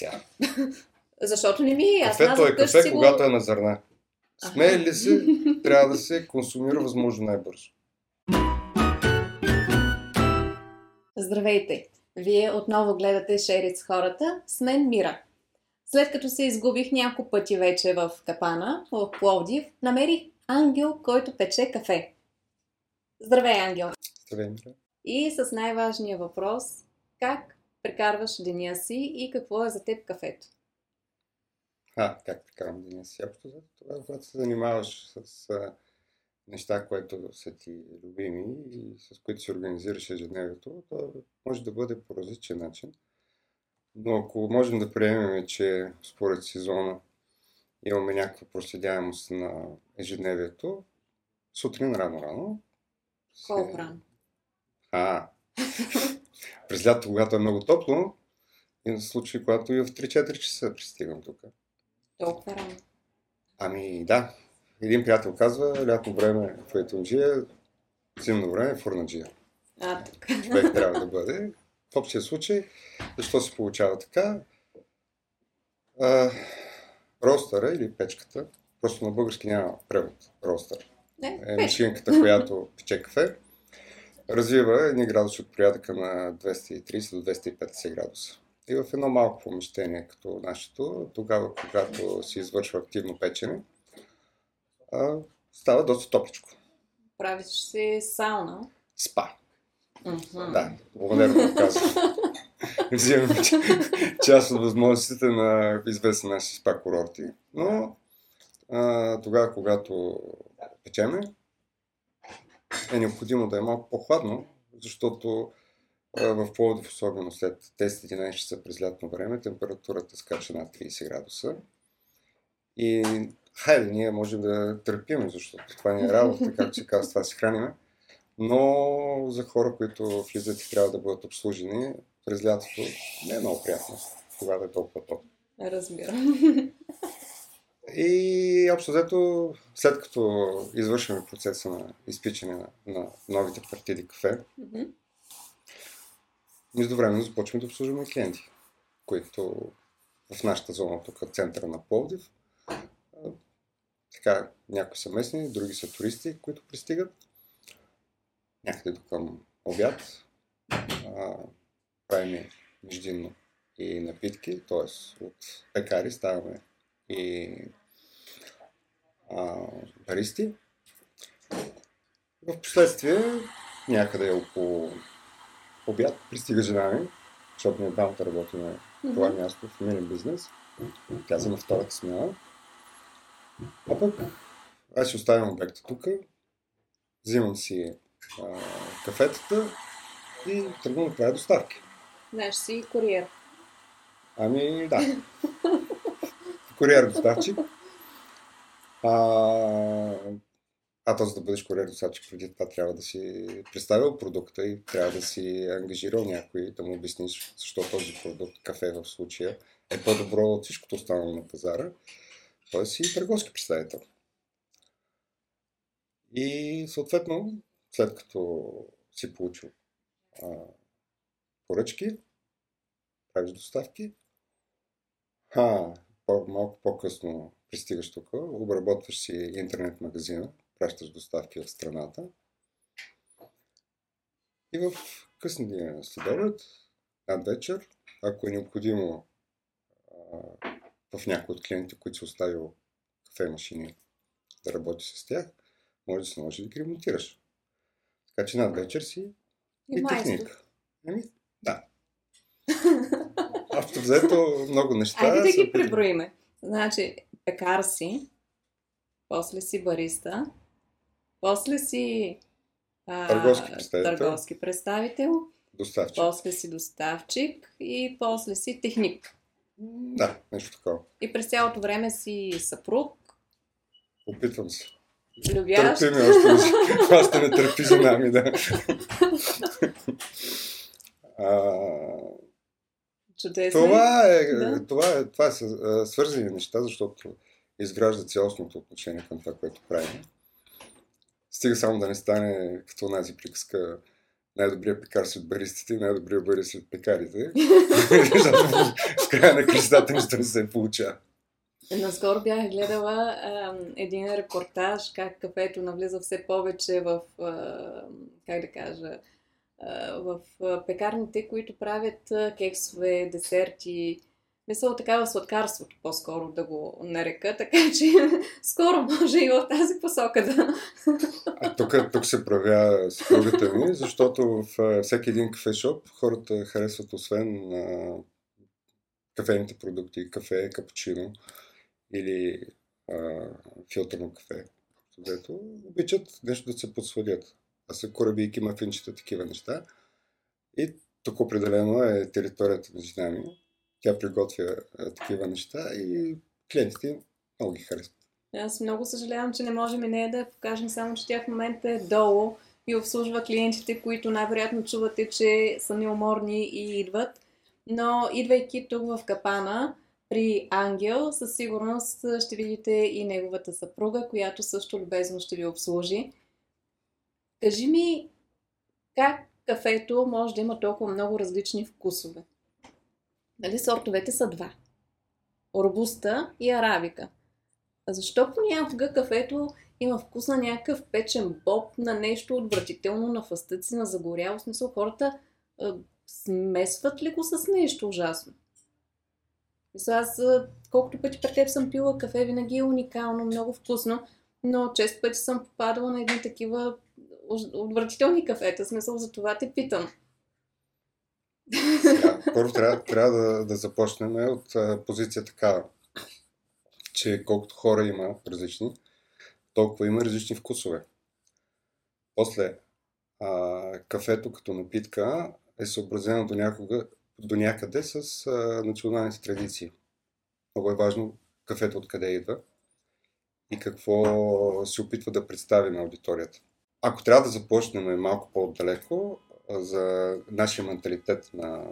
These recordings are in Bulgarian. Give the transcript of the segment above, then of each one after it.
Ця. Защото не ми е ясно. Кафето е кафе, си го- когато е на зърна. Смее ли се, трябва да се консумира възможно най-бързо. Здравейте! Вие отново гледате Шерит с хората. С мен Мира. След като се изгубих няколко пъти вече в Капана, в Пловдив, намерих ангел, който пече кафе. Здравей, ангел! Здравей, Мира. И с най-важния въпрос как прекарваш деня си и какво е за теб кафето? А, как прекарам деня си? Общо взето, тогава, когато се занимаваш с а, неща, които са ти любими и с които си организираш ежедневието, то може да бъде по различен начин. Но ако можем да приемем, че според сезона имаме някаква проследяемост на ежедневието, сутрин рано-рано. Колко рано? А, през лято, когато е много топло, има случаи, когато и в 3-4 часа пристигам тук. Толкова рано. Ами да, един приятел казва, лятно време в етунджия, зимно време в урнаджия. А, така. Човек трябва да бъде. В общия случай, защо се получава така? А, ростъра или печката, просто на български няма превод, ростър. Не, Е машинката, която пече кафе, развива едни градуси от порядъка на 230 до 250 градуса. И в едно малко помещение, като нашето, тогава, когато се извършва активно печене, става доста топличко. Правиш си сауна. Спа. Мгм. Да, модерно го казвам. Взимаме част от възможностите на известни наши спа курорти. Но а, тогава, когато печеме, е необходимо да е малко по-хладно, защото в Пловдив, особено след 10-11 часа през лятно време, температурата скача над 30 градуса. И хайде, ние можем да търпим, защото това не е работа, както се казва, това си храниме. Но за хора, които влизат и трябва да бъдат обслужени през лятото, не е много приятно, когато е толкова топло. Разбирам. И общо взето, след като извършваме процеса на изпичане на, на новите партиди кафе, Мгм. междувременно започваме да обслужваме клиенти, които в нашата зона, тук центъра на Пловдив, така, някои са местни, други са туристи, които пристигат някъде до към обяд. А, правим междинно и напитки, т.е. от пекари ставаме и а, баристи. В последствие, някъде около обяд, пристига жена ми, защото ние двамата работим на това Мгм. място в фамилен бизнес. Тя взема втората смяна. А пък аз ще оставям обекта тук, взимам си а, кафетата и тръгвам да правя доставки. Знаеш си куриер. Ами да. Куриер доставчик. А, а то за да бъдеш куриер доставчик, преди това трябва да си представил продукта и трябва да си ангажирал някой да му обясниш защо този продукт, кафе в случая, е по-добро от всичкото останало на пазара. Той си търговски представител. И съответно, след като си получил а, поръчки, правиш доставки, а, малко по-късно пристигаш тук, обработваш си интернет магазина, пращаш доставки в страната и в късния следобед, над вечер, ако е необходимо а, в някой от клиентите, които си оставил кафе машини да работи с тях, може да се наложи да ги ремонтираш. Така че над вечер си И и техника. Еми, да. Общо взето много неща. Айде да ги преброиме. Значи, пекар си, после си бариста, после си а, Търговски представител. търговски представител, Доставчик. после си доставчик и после си техник. Да, нещо такова. И през цялото време си съпруг, Опитвам се. любящ. Търпи ми още. Още не търпи жена ми, да. А, Чудесно. това, е, Да. това, е, това са а, свързани неща, защото изгражда цялостното отношение към това, което правим. Стига само да не стане като онази приказка най-добрият пекар сред баристите и най-добрият барист сред пекарите. в края на кръстата нищо не се получава. Наскоро бях гледала а, един репортаж как кафето навлиза все повече в, а, как да кажа, в пекарните, които правят кексове, десерти, мисъл така в сладкарството по-скоро да го нарека, така че скоро може и в тази посока да... А тук, тук се проявява съпругата ми, защото в всеки един кафешоп хората харесват освен а, кафените продукти, кафе, капучино или а, филтърно кафе. Дето обичат нещо да се подсладят. А са корабийки, мафинчета, такива неща. И тук определено е територията на жена ми тя приготвя а, такива неща и клиентите много ги харесват. Аз много съжалявам, че не можем и нея да покажем, само че тя в момента е долу и обслужва клиентите, които най-вероятно чувате, че са неуморни и идват. Но идвайки тук в Капана, при Ангел, със сигурност ще видите и неговата съпруга, която също любезно ще ви обслужи. Кажи ми, как кафето може да има толкова много различни вкусове? Нали, сортовете са два. Робуста и арабика. А защо понякога кафето има вкус на някакъв печен боб, на нещо отвратително, на фастъци, на загоряло смисъл? Хората а, смесват ли го с нещо ужасно? Мисля, аз колкото пъти пред теб съм пила кафе, винаги е уникално, много вкусно, но често пъти съм попадала на едни такива отвратителни кафета. Смисъл, за това те питам. Сега, първо трябва, трябва да, да започнем от а, позиция такава, че колкото хора има различни, толкова има различни вкусове. После, а, кафето като напитка е съобразено до, някога, до някъде с а, националните традиции. Много е важно кафето откъде идва и какво се опитва да представи на аудиторията. Ако трябва да започнем малко по-далеко, за нашия менталитет на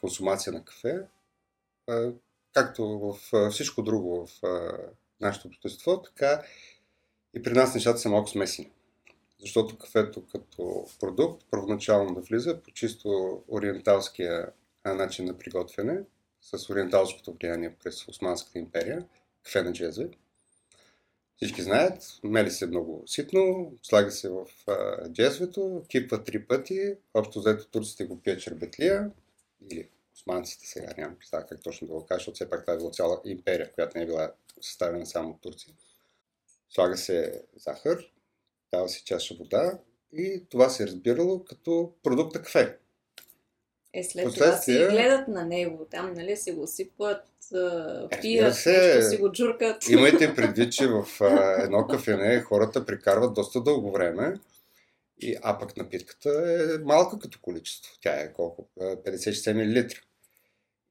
консумация на кафе, както в всичко друго в нашето общество, така и при нас нещата са малко смесени. Защото кафето като продукт първоначално да влиза по чисто ориенталския начин на приготвяне, с ориенталското влияние през Османската империя, кафе на джезве, всички знаят, мели се много ситно, слага се в а, джезвето, кипва три пъти, общо взето турците го пият чербетлия, или османците сега, нямам представа как точно да го кажа, защото все пак това е била цяла империя, която не е била съставена само от турци. Слага се захар, дава се чаша вода и това се е разбирало като продукта кафе. Е, след Последствие... това си гледат на него, там, нали, си го сипват, пият, се, си го джуркат. Имайте предвид, че в а, едно кафене хората прикарват доста дълго време, и, а пък напитката е малка като количество. Тя е колко? 56 мл.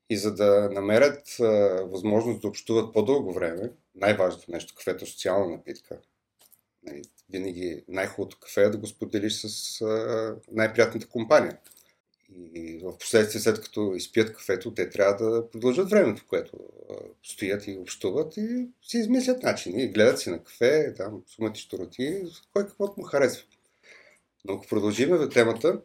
И за да намерят а, възможност да общуват по-дълго време, най-важното нещо, кафето е социална напитка. Нали, винаги най-хубавото кафе е да го споделиш с а, най-приятната компания. И в последствие, след като изпият кафето, те трябва да продължат времето, което стоят и общуват и си измислят начини. И гледат си на кафе, там сумати штороти, кой каквото му харесва. Но ако продължиме в темата,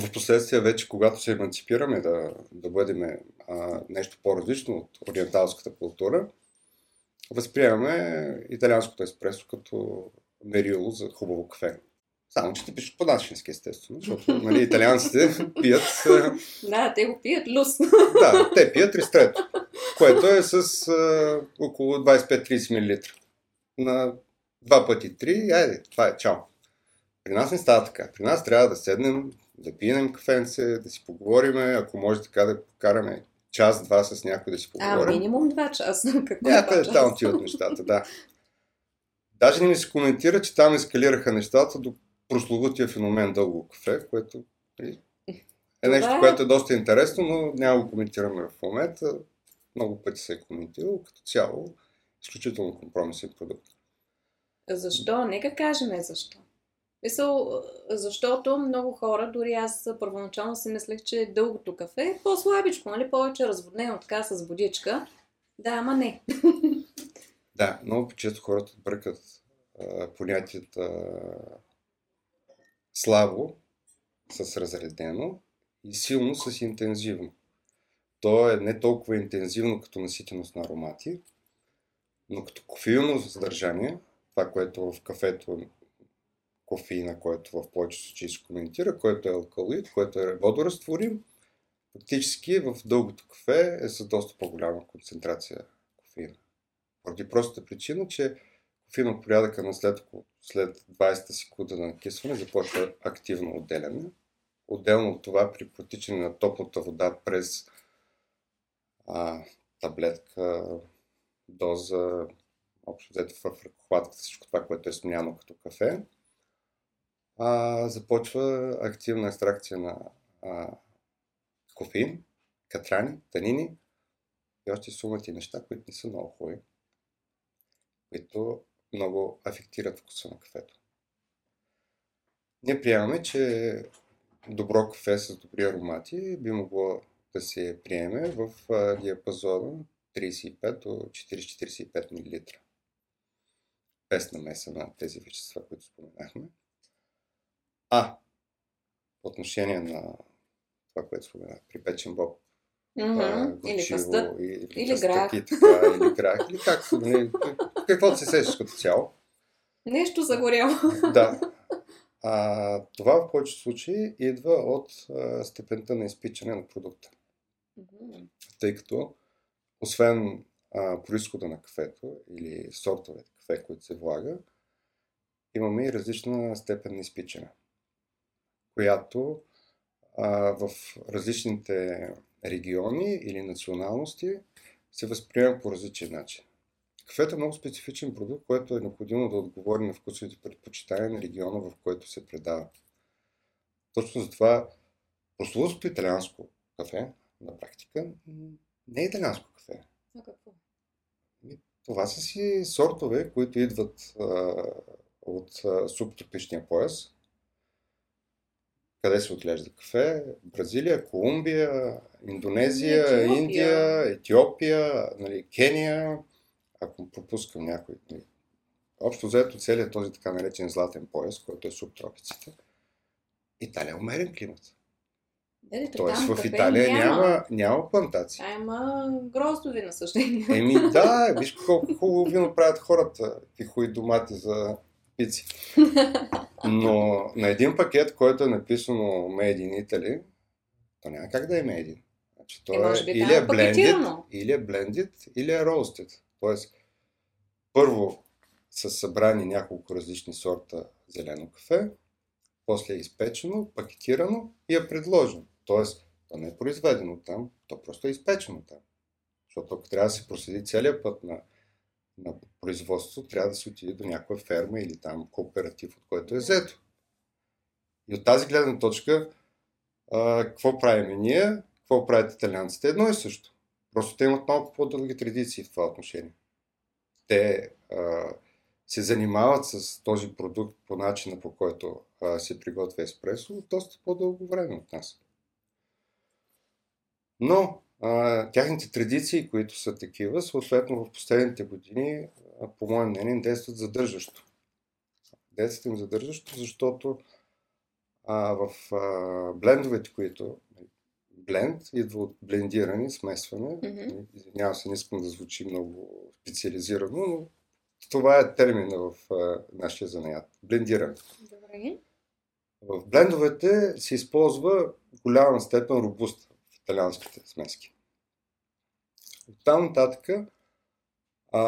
в последствие вече, когато се емансипираме да, да бъдем а, нещо по-различно от ориенталската култура, възприемаме италианското еспресо като мерило за хубаво кафе. Само, че те пишат по-начински, естествено, защото нали, италианците пият... Да, те го пият лус. Да, те пият ристрето, което е с а, около 25-30 мл. На два пъти три, айде, това е чао. При нас не става така. При нас трябва да седнем, да пием кафенце, да си поговорим, ако може така да покараме час-два с някой да си поговорим. А, минимум два часа. Какво Някъде там отиват нещата, да. Даже не ми се коментира, че там ескалираха нещата до прословутия феномен дълго кафе, което нали, е нещо, е... което е доста интересно, но няма го коментираме в момента. Много пъти се е коментирал. Като цяло, изключително компромисен продукт. Защо? Нека кажем защо. Мисъл, защото много хора, дори аз първоначално си мислех, че дългото кафе е по-слабичко, нали? Повече разводнено така с водичка. Да, ама не. Да, много често хората бъркат понятията слабо с разредено и силно с интензивно. То е не толкова интензивно като наситеност на аромати, но като кофеино съдържание, това, което в кафето кофеина, който в повечето случаи се коментира, който е алкалоид, който е водоразтворим, фактически в дългото кафе е с доста по-голяма концентрация кофеина. Поради простата причина, че кофеин от порядъка на след, след 20 секунда на накисване започва активно отделяне. Отделно от това при протичане на топлата вода през а, таблетка, доза, общо взето в ръкохватката, всичко това, което е смяно като кафе, а, започва активна екстракция на а, кофеин, катрани, танини и още сумати неща, които не са много хубави, които много афектират вкуса на кафето. Ние приемаме, че добро кафе с добри аромати би могло да се приеме в диапазона 35 до 40-45 мл. Без намеса на тези вещества, които споменахме. А, по отношение на това, което споменах, при печен боб, Mm-hmm. Или къстът. или, Или грах. Така, или грах. Или нали, каквото се сещаш като цяло. Нещо загоряло. Да. А, това в повечето случаи идва от а, степента на изпичане на продукта. Мгм. Тъй като, освен а, происхода на кафето или сортовете кафе, които се влага, имаме и различна степен на изпичане, която а, в различните региони или националности се възприема по различен начин. Кафето е много специфичен продукт, който е необходимо да отговори на вкусовите предпочитания на региона, в който се предава. Точно затова прословутото италианско кафе, на практика, не е италианско кафе. А какво? Това са си сортове, които идват а, от а, субтропичния пояс, къде се отглежда кафе. Бразилия, Колумбия, Индонезия, Етиопия. Индия, Етиопия, нали, Кения, ако пропускам някой. нали. Общо взето целият този така наречен златен пояс, който е субтропиците. Италия е умерен климат. Дали, Тоест там в Италия няма, няма плантации. А, има гроздови насъждения. Еми да, виж колко хубаво вино правят хората, какви хубави домати за пици. Но на един пакет, който е написано Made in Italy, то няма как да е Made in. Значи, то Е, може би или е blended, или е blended, или е roasted. Тоест, първо са събрани няколко различни сорта зелено кафе, после е изпечено, пакетирано и е предложено. Тоест, то не е произведено там, то просто е изпечено там. Защото ако трябва да се проследи целият път на, на производство, трябва да се отиде до някоя ферма или там кооператив, от който е взето. И от тази гледна точка, а, какво правим ние, какво правят италианците, едно и също. Просто те имат малко по-дълги традиции в това отношение. Те а, се занимават с този продукт по начина по който а, се приготвя еспресо доста по-дълго време от нас. Но а, тяхните традиции, които са такива, съответно в последните години, а, по мое мнение, действат задържащо. Действат им задържащо, защото а, в а, блендовете, които бленд идва от блендиране, смесване. Мгм. Извинявам се, не искам да звучи много специализирано, но това е термина в а, нашия занаят. Блендиране. Добре. В блендовете се използва голяма степен робуста в италианските смески. От там нататък а,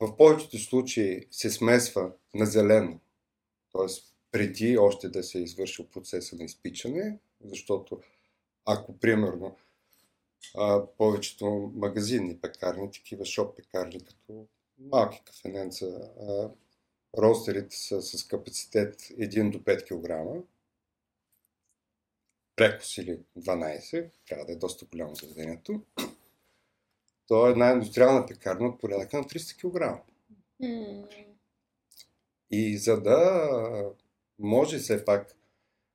в повечето случаи се смесва на зелено, т.е. преди още да се е извършил процеса на изпичане, защото ако примерно а, повечето магазинни пекарни, такива шоп пекарни, като малки кафененца, а, ростерите са с капацитет 1 до 5 кг, прекос или 12, трябва да е доста голямо заведението, то е една индустриална пекарна от порядъка на 300 кг. М, И за да може все пак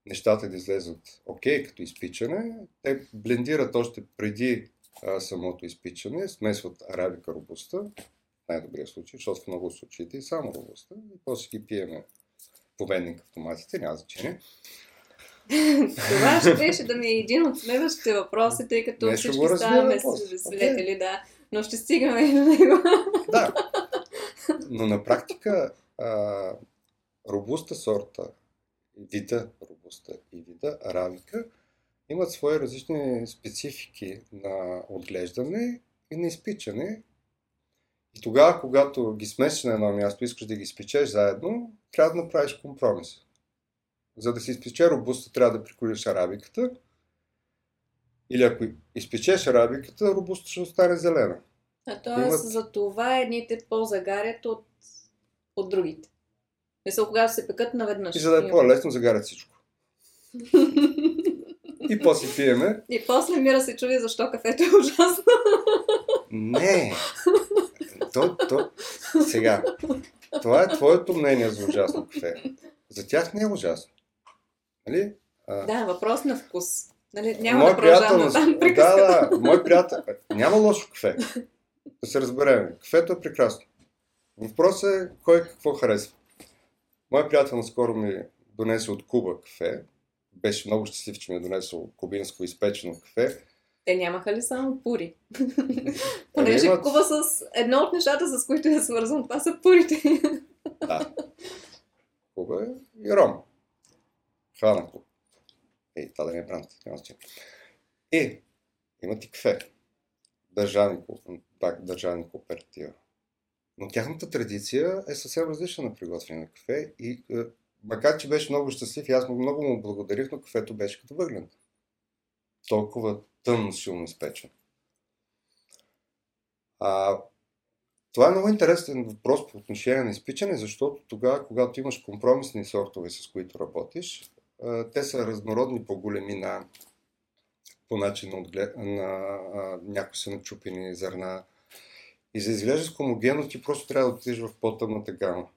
нещата да излезат окей като изпичане, те блендират още преди а, самото изпичане, смесват арабика робуста, в най-добрия случай, защото в много случаите и само робуста, и после ги пиеме по венник автоматите, няма значение. Това ще беше да ми е един от следващите въпроси, тъй като Не, всички ставаме свидетели, да. Но ще стигаме и до него. Да. Но на практика а, робуста сорта, вида робуста и вида аравика имат свои различни специфики на отглеждане и на изпичане. И тогава, когато ги смесиш на едно място, искаш да ги изпечеш заедно, трябва да направиш компромис. За да се изпече робуста, трябва да приколиш арабиката. Или ако изпечеш арабиката, робуста ще остане зелена. А т.е. Имат- за това едните по-загарят от, от другите. Мисля, когато се пекат наведнъж. И за да е по-лесно, загарят всичко. И после пиеме. И после Мира се чуди защо кафето е ужасно. Не! То, то... Сега, това е твоето мнение за ужасно кафе. За тях не е ужасно. Нали? А, Да, въпрос на вкус. Нали, няма мой да продължавам там да, да, мой приятел, няма лошо кафе. Да се разберем. Кафето е прекрасно. Въпросът е кой какво харесва. Мой приятел наскоро ми донесе от Куба кафе. Беше много щастлив, че ми е донесъл кубинско изпечено кафе. Те нямаха ли само пури? Ами Понеже имат- Куба с едно от нещата, с които е свързан, това са пурите. Да. Куба е и Ром. Хвана Куба. Ей, това да не е бранд, няма значение. И, имат и кафе. Държавни, пак държавни кооператива. Но тяхната традиция е съвсем различна на приготвяне на кафе и е, макар, че беше много щастлив и аз много му благодарих, но кафето беше като въглен. Толкова тъмно, силно изпечено. А, това е много интересен въпрос по отношение на изпичане, защото тогава, когато имаш компромисни сортове, с които работиш, а, те са разнородни по големина, по начин на, отглед... на някои са начупени зърна. И за да изглеждаш хомогенно, ти просто трябва да отидеш в по-тъмната гама.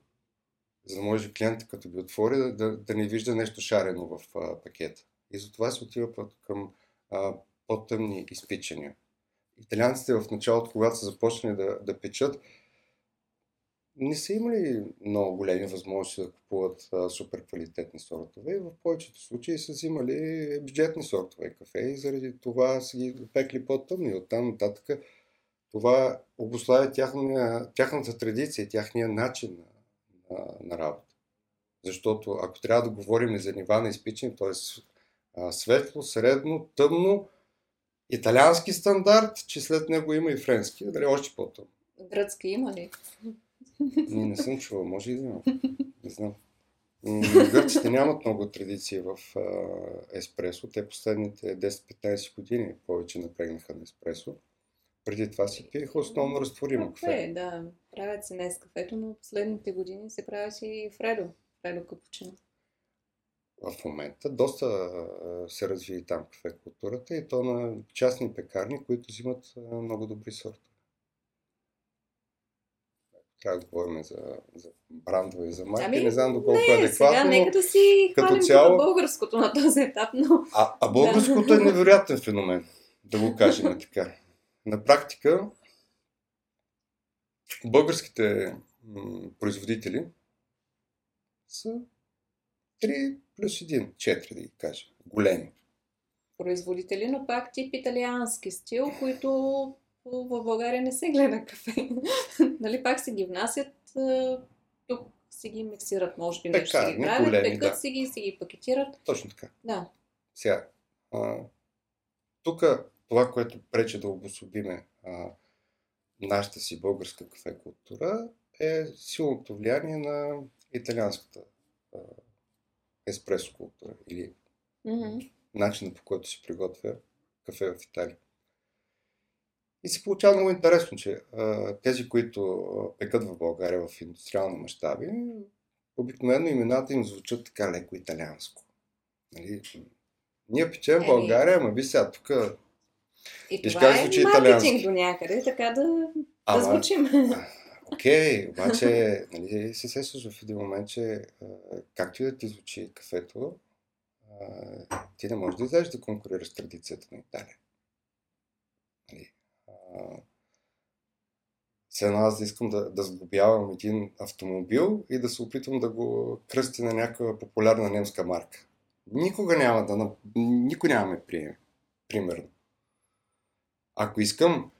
За да може клиентът, като ги отвори, да, да, да не вижда нещо шарено в а, пакета. И затова се отива път към а, по-тъмни изпичания. Италианците в началото, когато са започнали да, да печат, не са имали много големи възможности да купуват а, супер квалитетни сортове в повечето случаи са взимали бюджетни сортове кафе и заради това са ги пекли по-тъмни. Оттам нататък това обославя тяхния, тяхната традиция, тяхния начин на, на, на работа. Защото ако трябва да говорим за нива на изпичане, т.е. светло, средно, тъмно, италиански стандарт, че след него има и френски, дали още по-тъмно. Гръцки има ли? Не, не съм чувал, може и да има. Не знам. Гърците нямат много традиции в а, еспресо. Те последните 10-15 години повече напрегнаха на еспресо. Преди това си пиеха основно разтворимо кафе. Кафе, да. Правят се днес кафето, но последните години се правеше и Фредо. Фредо капучино. В момента доста се разви и там кафе културата и то на частни пекарни, които взимат много добри сортове. Трябва да говорим за, за брандове и за марки. Ами, не знам доколко е Не, сега адекватно, нека но... да си като цяло- българското на този етап, но А, а българското е невероятен феномен, да го кажем така. На практика, българските м, производители са 3 плюс 1, 4 да ги кажа, големи. производители, но пак тип италиански стил, които в България не се гледа кафе. нали, пак си ги внасят, а, тук си ги миксират, може би нещо си ги правят, големи, да. си ги, си ги пакетират. Точно така. Да. Сега, тук това, което пречи да обособиме а, нашата си българска кафе култура, е силното влияние на италианската а, еспресо култура или Мгм. начина по който се приготвя кафе в Италия. И се получава много интересно, че а, тези, които пекат в България в индустриални мащаби, обикновено имената им звучат така леко италианско. Нали? Ние печем в. България, ама ви сега тук... И Виж това как е маркетинг до някъде, така да, да Ама, звучим. окей, обаче нали, се сещаш в един момент, че а, както и да ти звучи кафето, а, ти не можеш да излезеш да конкурираш с традицията на Италия. Нали, а, все едно аз да искам да, да сглобявам един автомобил и да се опитвам да го кръсти на някаква популярна немска марка. Никога няма да... Никой няма ме приеме. Примерно. Ако искам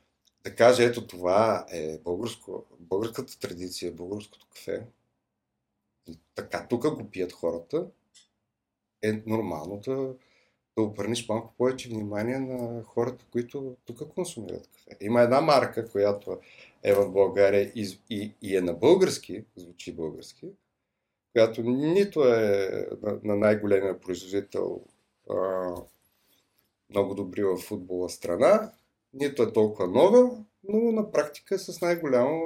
да кажа, ето това е българско, българската традиция, българското кафе, така тук го пият хората, е нормално да, да обърнеш малко повече внимание на хората, които тук консумират кафе. Има една марка, която е в България и, и, и е на български, звучи български, която нито е на, на най-големия производител а, много добри в футбола страна, нито е толкова нова, но на практика е с най-голямо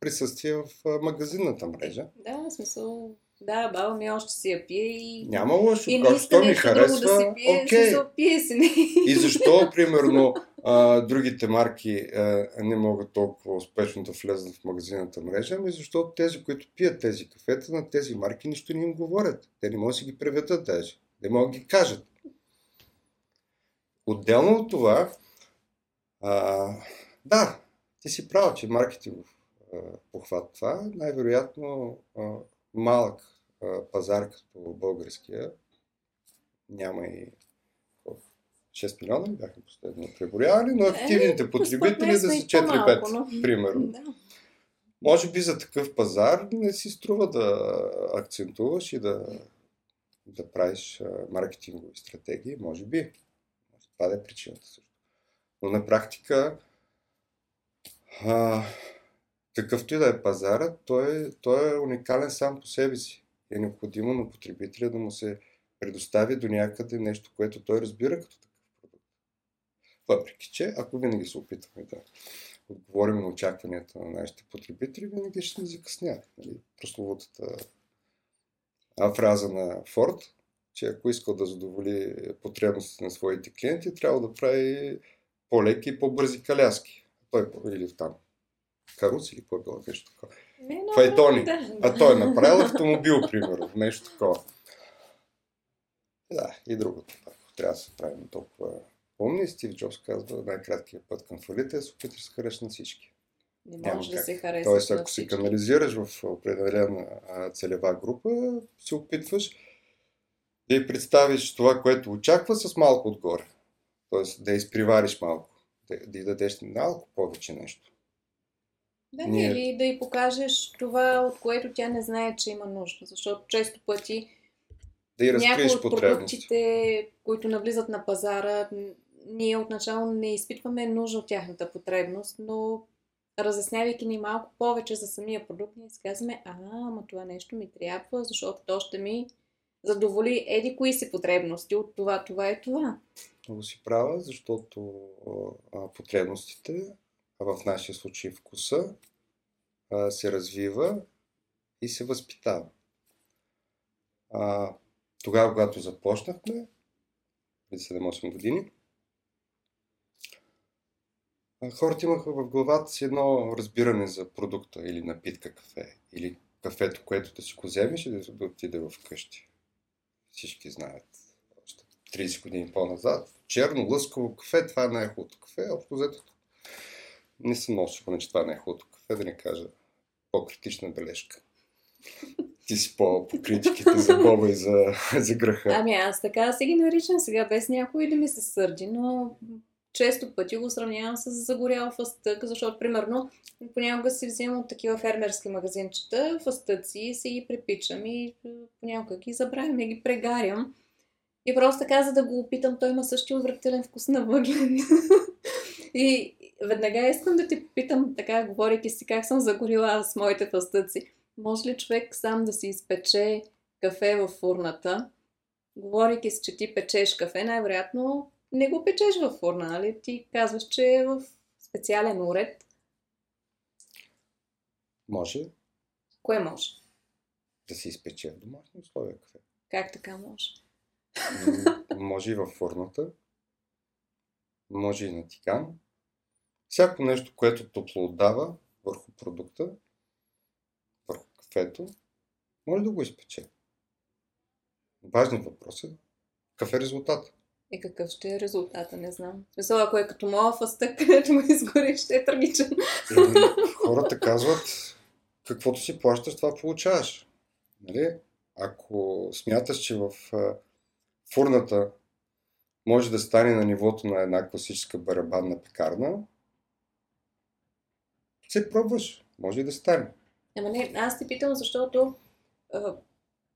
присъствие в магазинната мрежа. Да, в смисъл, да, баба ми още си я пие и... Няма лошо, и как що ми харесва, да си пие, окей. смисъл, пие си не. И защо, примерно, а, другите марки а, не могат толкова успешно да влезат в магазината мрежа? Ами защото тези, които пият тези кафета, на тези марки нищо не им говорят. Те не могат да си ги преведат даже. Не могат да ги кажат. Отделно от това, а, да, ти си прав, че маркетингов похват това. Най-вероятно а, малък а, пазар като българския няма и 6 милиона бяха последно преброявани, но активните Е, потребители да са и по-малко, 4-5, но- примерно. Да. Може би за такъв пазар не си струва да акцентуваш и да, да правиш маркетингови стратегии. Може би. Това да е причината също. Но на практика, а, какъвто и да е пазара, той, той е уникален сам по себе си. Е необходимо на потребителя да му се предостави до някъде нещо, което той разбира като такъв продукт. Въпреки, че ако винаги се опитаме да отговорим на очакванията на нашите потребители, винаги ще сме закъсняли. Нали? Прословутата фраза на Форд, че ако искал да задоволи потребностите на своите клиенти, трябва да прави по-леки и по-бързи коляски. Той или там карус или какво е било нещо такова. Файтони. Да, А той е направил автомобил, примерно, нещо такова. Да, и другото. Ако трябва да се правим толкова умни, Стив Джобс казва, най-краткият път към фалита е се опиташ да се харесаш на всички. Не Няма може да се хареса. Тоест, ако се канализираш в определена целева група, се опитваш да й представиш това, което очаква с малко отгоре. Тоест да изпривариш малко, да, да й дадеш малко повече нещо. Да, Ние- или да й покажеш това, от което тя не знае, че има нужда. Защото често пъти Да й някои от продуктите, които навлизат на пазара, ние отначало не изпитваме нужда от тяхната потребност, но разяснявайки ни малко повече за самия продукт, ние си казваме, а, ама това нещо ми трябва, защото то ще ми задоволи еди кои си потребности от това, това и това. Много си права, защото а, потребностите, а в нашия случай вкуса, а, се развива и се възпитава. А, тогава, когато започнахме, преди 7-8 години, хората имаха в главата си едно разбиране за продукта или напитка кафе, или кафето, което да си го вземеш и да, отиде в къщи. Всички знаят. Още 30 години по-назад. Черно, лъскаво кафе, това е най-хубавото кафе. Общо взето не съм много сигурен, че това не е хубавото кафе, да не кажа по-критична бележка. Ти си по, по критиките за Боба и за, за гръха. Ами аз така си ги наричам сега, без някой да ми се сърди, но често пъти го сравнявам с загорял фъстък, защото, примерно, понякога си взимам от такива фермерски магазинчета, фъстъци и си ги препичам и понякога ги забравям и ги прегарям. И просто така, за да го опитам, той има същия отвратителен вкус на въглен. и веднага искам да ти попитам, така, говорейки си как съм загорила с моите фъстъци. Може ли човек сам да си изпече кафе в фурната, говорейки си, че ти печеш кафе, най-вероятно не го печеш във фурна, нали? Ти казваш, че е в специален уред. Може Кое може? да се изпече в домашни условия кафе. Как така може? Може и във фурната, може и на тиган. Всяко нещо, което топло отдава върху продукта, върху кафето, може да го изпече. Важният въпрос е какъв е резултат. И какъв ще е резултата, не знам. В смисъл, ако е като моя фъстък, където му изгори, ще е трагичен. Хората казват, каквото си плащаш, това получаваш. Нали? Ако смяташ, че в фурната може да стане на нивото на една класическа барабанна пекарна, се пробваш. Може и да стане. Ама не, аз те питам, защото а,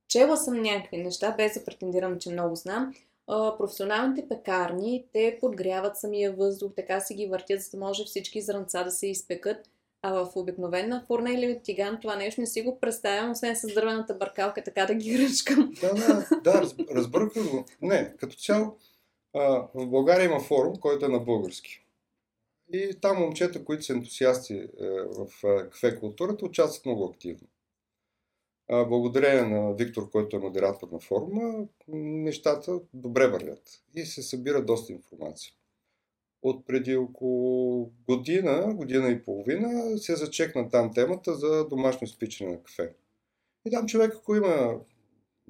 чела съм някакви неща, без да претендирам, че много знам. А, професионалните пекарни, те подгряват самия въздух, така си ги въртят, за да може всички зранца да се изпекат. А в обикновена фурна или тиган това нещо не си го представям, освен с дървената бъркалка, така да ги ръчкам. Да, да, да раз, разбърках го. Не, като цяло, в България има форум, който е на български. И там момчета, които са ентусиасти е, в е, кафе културата, участват много активно. Благодарение на Виктор, който е модератор на форума, нещата добре вървят и се събира доста информация. От преди около година, година и половина се зачекна там темата за домашно изпичане на кафе. И там човек, ако има,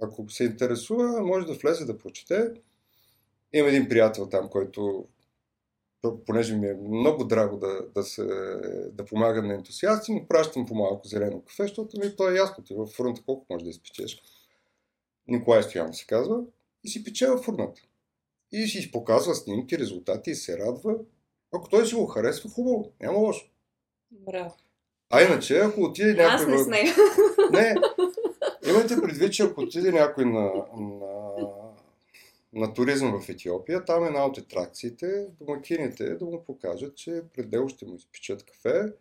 ако се интересува, може да влезе да прочете. Има един приятел там, който понеже ми е много драго да, да, се, да помагам на ентусиасти, му пращам по малко зелено кафе, защото ми то е ясно, ти в фурната колко може да изпечеш. Николай Стоян се казва, и си пече във фурната. И си показва снимки, резултати и се радва. Ако той си го харесва, хубаво, няма лошо. Браво. А иначе, ако отиде някой... Аз не сме. Не, имайте предвид, че ако отиде някой на, на на туризъм в Етиопия, там една от атракциите, домакините да му покажат, че пред него ще му изпичат кафе.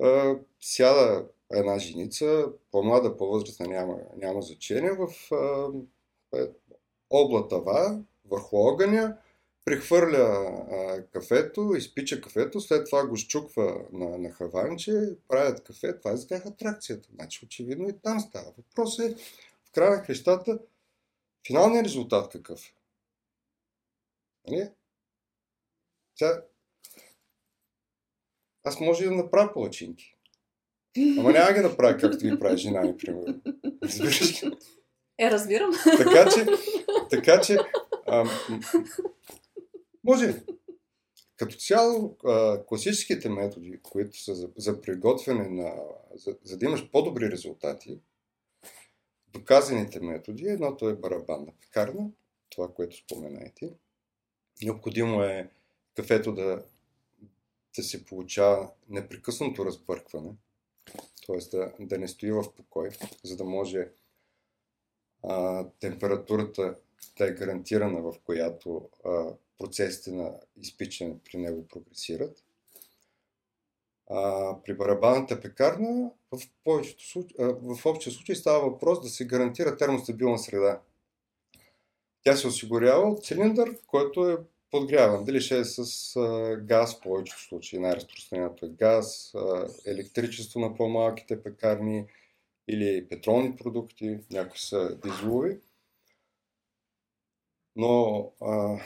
А, сяда една женица, по-млада, по-възрастна, няма, няма значение, в а, е, облатава, върху огъня, прехвърля а, кафето, изпича кафето, след това го щуква на, на хаванче, правят кафе, това е за тях атракцията. Значи очевидно и там става. Въпрос е в края на крещата, Финалният резултат какъв е? Нали? Сега, аз може да направя палачинки. Ама няма ги направя както ги прави жена ми, примерно. Разбираш ли? Е, разбирам. Така че, така че а, може. Като цяло, класическите методи, които са за, за приготвяне на, за, за да имаш по-добри резултати, доказаните методи. Едното е барабанна пекарна, това, което споменаете. Необходимо е кафето да, да се получава непрекъснато разбъркване, т.е. Да, да не стои в покой, за да може а, температурата е гарантирана, в която а, процесите на изпичане при него прогресират. А, при барабанната пекарна в, повечето случаи, в общия случай става въпрос да се гарантира термостабилна среда. Тя се осигурява от цилиндър, който е подгряван. Дали ще е с а, газ, в повечето случаи най-разпространеното е газ, а, електричество на по-малките пекарни или петролни продукти, някои са дизелови. Но а,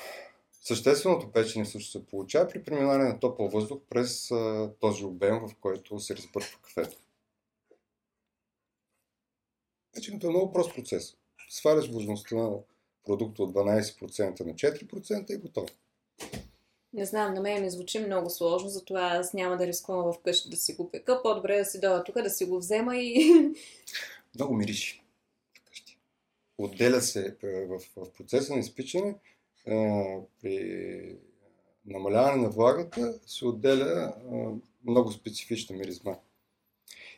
Същественото печене също се получава при преминаване на топъл въздух през а, този обем, в който се разбърква кафето. Печенето е много прост процес. Сваляш влажността на продукта от 12% на 4% и готово. Не знам, на мен ми звучи много сложно, затова аз няма да рискувам вкъщи да си го пека. По-добре да си дойда тук, да си го взема и... Много мириши. Отделя се в, в процеса на изпичане при намаляване на влагата се отделя много специфична миризма.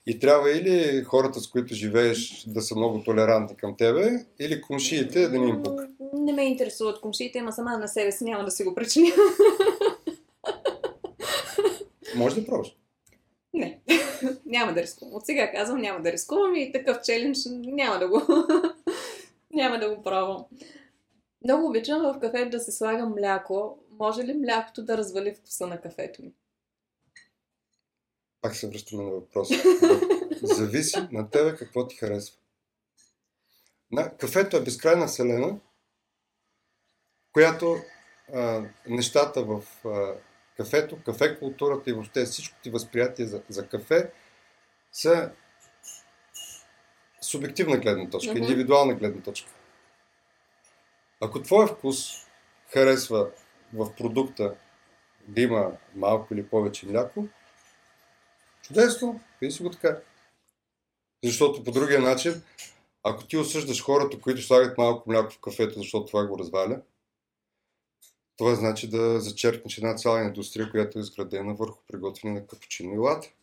И трябва или хората, с които живееш, да са много толерантни към тебе, или комшиите да не им пука. Не ме интересуват комшиите, ама сама на себе си няма да си го причиня. Може да пробваш. Не, няма да рискувам. От сега казвам, няма да рискувам и такъв челендж няма да го, няма да го пробвам. Много обичам в кафето да се слага мляко. Може ли млякото да развали вкуса на кафето ми? Пак се връщаме на въпроса. Зависи на тебе какво ти харесва. На, кафето е безкрайна вселена, която а, нещата в а, кафето, кафе културата и въобще всичко ти възприятие за, за кафе са субективна гледна точка, mm-hmm. индивидуална гледна точка. Ако твой вкус харесва в продукта да има малко или повече мляко, чудесно, пий си го така. Защото по другия начин, Ако ти осъждаш хората, които слагат малко мляко в кафето, защото това го разваля, това значи да зачеркнеш една цяла индустрия, която е изградена върху приготвяне на капучино и лате.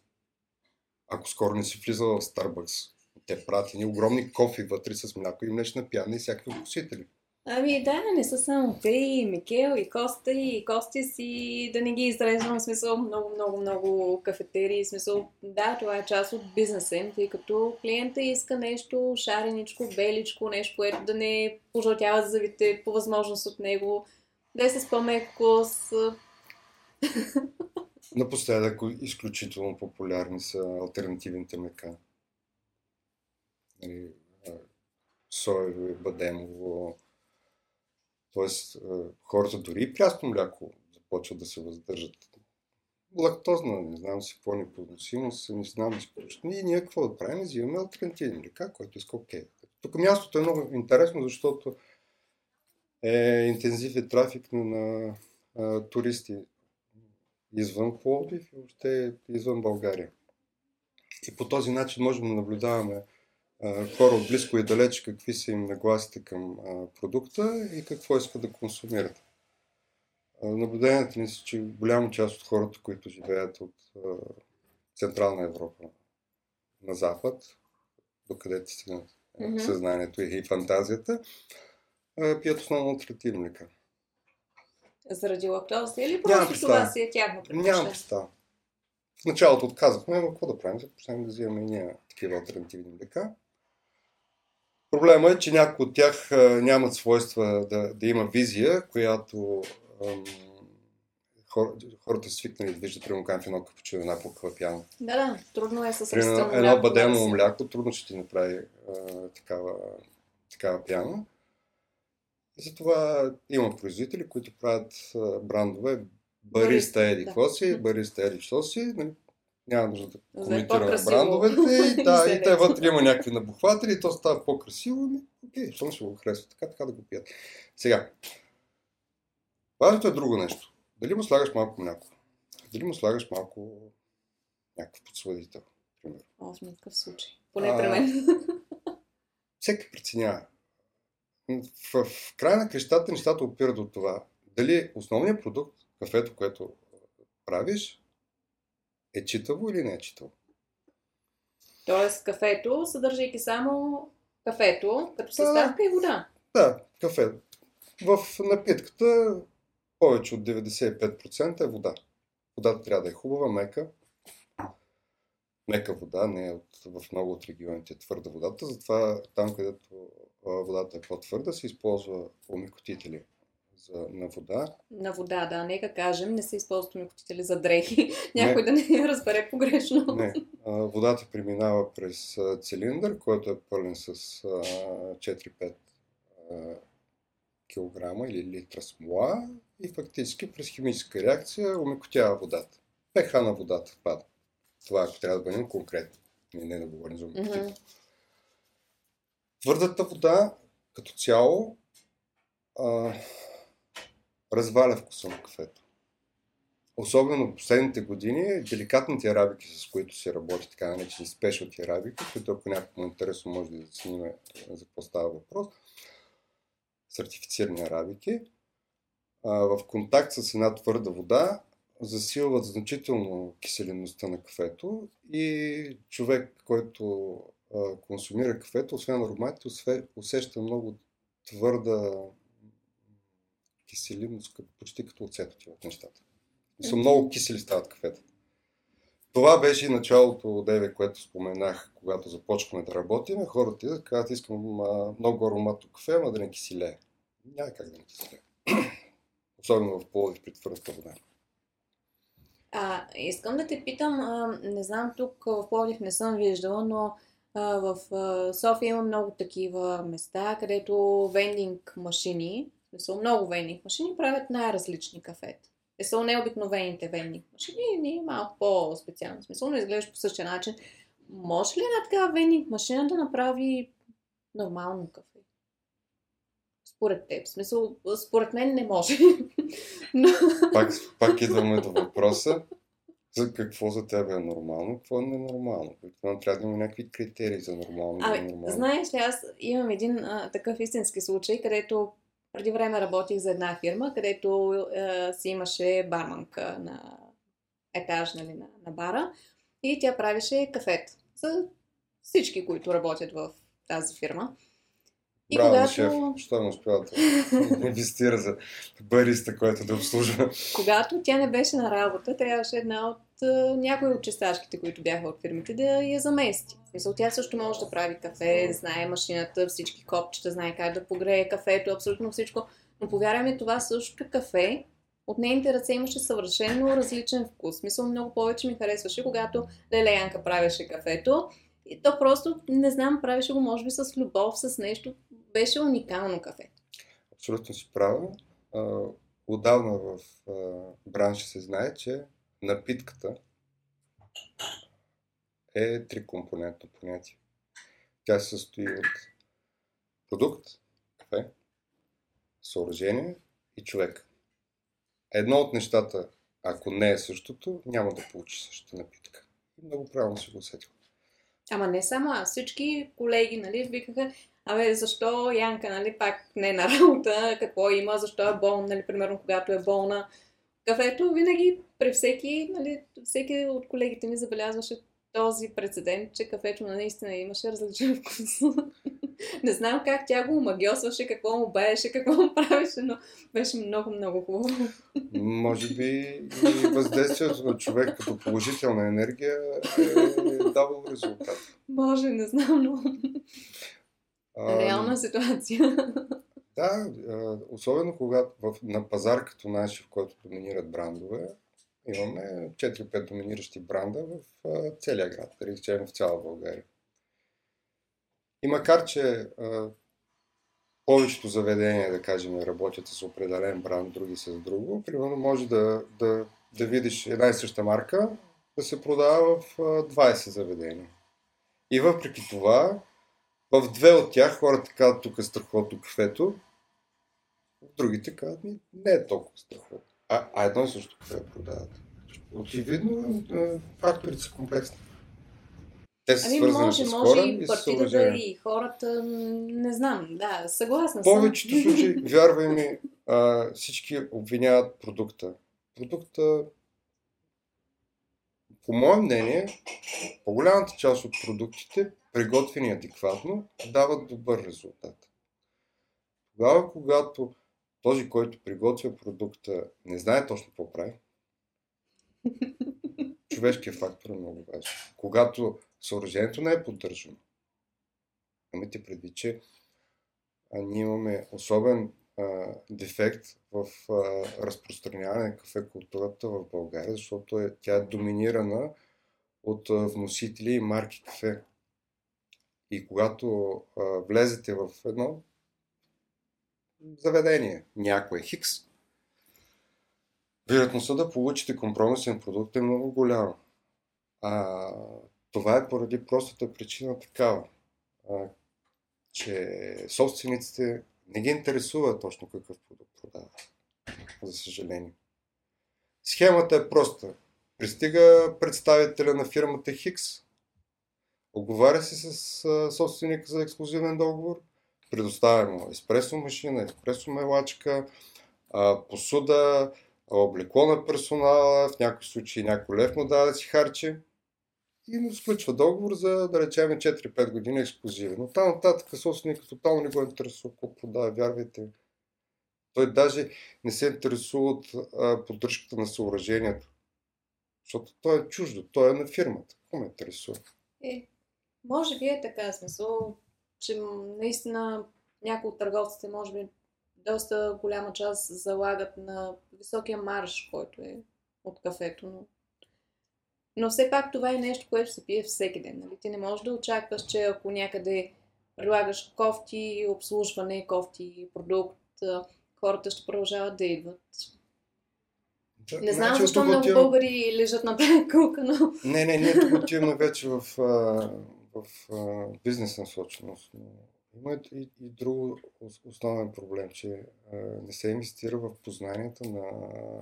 Ако скоро не си влизал в Starbucks, те правят ни огромни кофи вътре с мляко и млечна пяна и всякакви вкусители. Ами да, не са само те, и Микел, и Коста, и Костис, и да не ги изреждам, в смисъл много, много, много кафетерии, в смисъл, да, това е част от бизнеса им, тъй като клиента иска нещо шареничко, беличко, нещо, което да не пожълтява зъбите по възможност от него, да е с по-мек вкус. Напоследък изключително популярни са альтернативните млека. Нали, соево, бадемово. Тоест, хората дори и прясно мляко започват да се въздържат. Лактозна, не знам си какво неподносимост, не знам си какво. И ние какво да правим? Взимаме альтернативни млека, което иска окей. Тук мястото е много интересно, защото е интензивен трафик на, на туристи извън Пловдив и въобще извън България. И по този начин можем да наблюдаваме хора от близко и далеч какви са им нагласите към продукта и какво искат да консумират. Наблюдението ни са, че голяма част от хората, които живеят от Централна Европа на Запад, докъдето стигнат mm-hmm. съзнанието и фантазията, пият основно альтернативни млека. Заради лактоза или просто това си е тяхното Нямам представа. В началото отказахме, но какво да правим? Започнем да взимаме и ние такива альтернативни млека. Проблема е, че някои от тях нямат свойства да, да има визия, която ам, хор, хората свикнали да виждат, примерно, в едно капучино, една пукава пяна. Да, да, трудно е с Примерно, едно бадено мляко, трудно ще ти направи а, такава, такава пяна. И затова има производители, които правят брандове бариста еди какво си, бариста еди що си, нали, няма нужда да коментираме брандовете и, да, и те вътре има някакви набухватели и то става по-красиво. Ами, окей, щом ще го харесва така, така да го пият. Сега, важното е друго нещо. Дали му слагаш малко мляко? Дали му слагаш малко някакъв подсладител, примерно? О, в никакъв случай. Поне при мен. Всеки преценява в, в края на крещата нещата опират от това. Дали основният продукт, кафето, което правиш, е читаво или не е читаво. Тоест кафето, съдържайки само кафето, като съставка да, и вода. Да, кафе. В напитката повече от 95% е вода. Водата трябва да е хубава, мека. Мека вода, не е от, в много от регионите е твърда водата, затова там, където водата е по-твърда, се използва омикотители за, на вода. На вода, да. Нека кажем, не се използват омикотители за дрехи. Някой не. да не я разбере погрешно. Не. А, водата преминава през цилиндър, който е пълен с 4-5 кг или литра смола и фактически през химическа реакция омикотява водата. ПХ на водата пада. Това ако трябва да бъдем конкретни. Не, не да говорим за омикотители. Mm-hmm. Твърдата вода като цяло а, разваля вкуса на кафето. Особено в последните години, деликатните арабики, с които се работи, така наречени спешалти арабики, които ако някакво интересно може да сниме за какво става въпрос, сертифицирани арабики, в контакт с една твърда вода засилват значително киселеността на кафето и човек, който консумира кафето, освен ароматите, усеща много твърда киселинност, почти като оцет от нещата. И са много кисели стават кафета. Това беше и началото, Деве, което споменах, когато започваме да работим. Хората да казват, искам а, много ароматно кафе, ама да не киселее. Няма как да не киселее. Особено в Пловдив при твърдата вода. А, искам да те питам, а, не знам, тук в Пловдив не съм виждала, но в София има много такива места, където вендинг машини, не са много вендинг машини, правят най-различни кафета. Не са необикновените вендинг машини, ни малко по-специално смисъл, но изглеждаш по същия начин. Може ли една такава вендинг машина да направи нормално кафе? Според теб. В смисъл, според мен не може. Но... Пак, пак идваме до въпроса. за какво за теб е нормално, какво е ненормално. Това трябва да има някакви критерии за нормално и ненормално. Знаеш ли, аз имам един а, такъв истински случай, където преди време работих за една фирма, където а, си имаше барманка на етаж нали, на, на бара и тя правеше кафет за всички, които работят в тази фирма. И Браво, когато... шеф, що не успява да инвестира за бариста, който да обслужва. Когато тя не беше на работа, трябваше една от някои от чистачките, които бяха от фирмите, да я замести. В смисъл, тя също може да прави кафе, знае машината, всички копчета, знае как да погрее кафето, абсолютно всичко. Но повярвай ми, това също кафе от нейните ръце имаше съвършено различен вкус. Мисъл, много повече ми харесваше, когато Леле Янка правеше кафето. И то просто, не знам, правеше го може би с любов, с нещо. Беше уникално кафе. Абсолютно си права. Отдавна в бранша се знае, че напитката е трикомпонентно понятие. Тя се състои от продукт, кафе, съоръжение и човек. Едно от нещата, ако не е същото, няма да получи същата напитка. Много правилно си го усетил. Ама не само аз, всички колеги, нали, викаха, абе, защо Янка, нали, пак не е на работа, какво има, защо е болна, нали, примерно, когато е болна. Кафето винаги, при всеки, нали, всеки от колегите ми забелязваше този прецедент, че кафето наистина имаше различен вкус. Не знам как тя го омагиосваше, какво му баеше, какво му правеше, но беше много, много хубаво. Може би и въздействието на човек като положителна енергия е давало резултат. Може, не знам, но... Реална ситуация. Да, особено когато в, на пазар като нашия, в който доминират брандове, имаме 4-5 доминиращи бранда в целия град, да речем в цяла България. И макар, че повечето заведения, да кажем, работят с определен бранд, други с друго, примерно може да, да, да видиш една и съща марка да се продава в а, 20 заведения. И въпреки това, в две от тях хората казват тук е страхотно кафето, другите казват ми не е толкова страхотно. А, а едно и също кафе продават. Очевидно, факторите са комплексни. Те са ами, свързани може, с хора може и партидата и хората, не знам, да, съгласна съм. В повечето случаи, вярвай ми, а, всички обвиняват продукта. Продукта, по мое мнение, по-голямата част от продуктите, приготвени адекватно, дават добър резултат. Тогава, когато този, който приготвя продукта, не знае точно какво прави, човешкият фактор е много важен. Когато съоръжението не е поддържано. Имайте предвид, че а, ние имаме особен а, дефект в а, разпространяване на кафе културата в България, защото е, тя е доминирана от а, вносители и марки кафе. И когато а, влезете в едно заведение, някое хикс, вероятността да получите компромисен продукт е много голяма. А, това е поради простата причина такава, а, че собствениците не ги интересува точно какъв продукт продават, за съжаление. Схемата е проста. Пристига представителя на фирмата Хикс, оговаря се с собственика за ексклюзивен договор, предоставя му еспресо машина, еспресо мелачка, посуда, облекло на персонала, в някои случаи някой лев му дава да си харчи и му сключва договор за, да речем, 4-5 години ексклюзивен. Но там нататък собственик тотално не го интересува какво продава, вярвайте. Той даже не се интересува от поддръжката на съоръжението. Защото той е чуждо, той е на фирмата. Какво ме интересува? Е, може би е така смисъл, че наистина някои от търговците, може би доста голяма част залагат на високия марш, който е от кафето, но но все пак това е нещо, което се пие всеки ден. Нали? Ти не можеш да очакваш, че ако някъде предлагаш кофти, обслужване, кофти, продукт, хората ще продължават да идват. Да, не знам значи, защо много отивам... българи лежат на тази кулка, но... Не, не, ние тук отиваме вече в, в, бизнес насоченост. Има и, и друг основен проблем, че не се инвестира в познанията на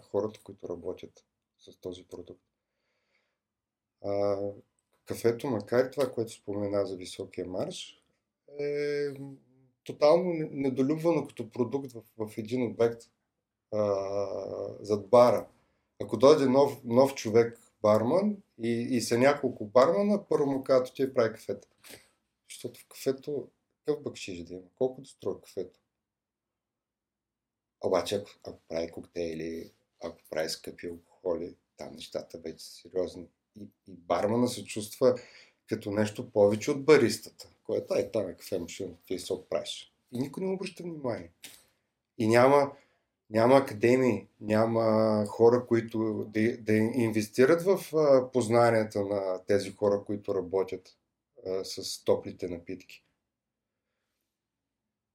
хората, които работят с този продукт. А, кафето, макар и това, което спомена за високия марш, е тотално недолюбвано като продукт в, в един обект а, зад бара. Ако дойде нов, нов човек барман и, и са няколко бармана, първо му казват, ти прави кафето. Защото в кафето какъв бъкшиш да има? Колко да струва кафето? Обаче, ако, ако прави коктейли, ако прави скъпи алкохоли, там нещата вече са сериозни. И, и бармана се чувства като нещо повече от баристата, което е там е кафе машина, ти се правиш. И никой не обръща внимание. И няма, няма академии, няма хора, които да, да инвестират в познанията на тези хора, които работят а, с топлите напитки.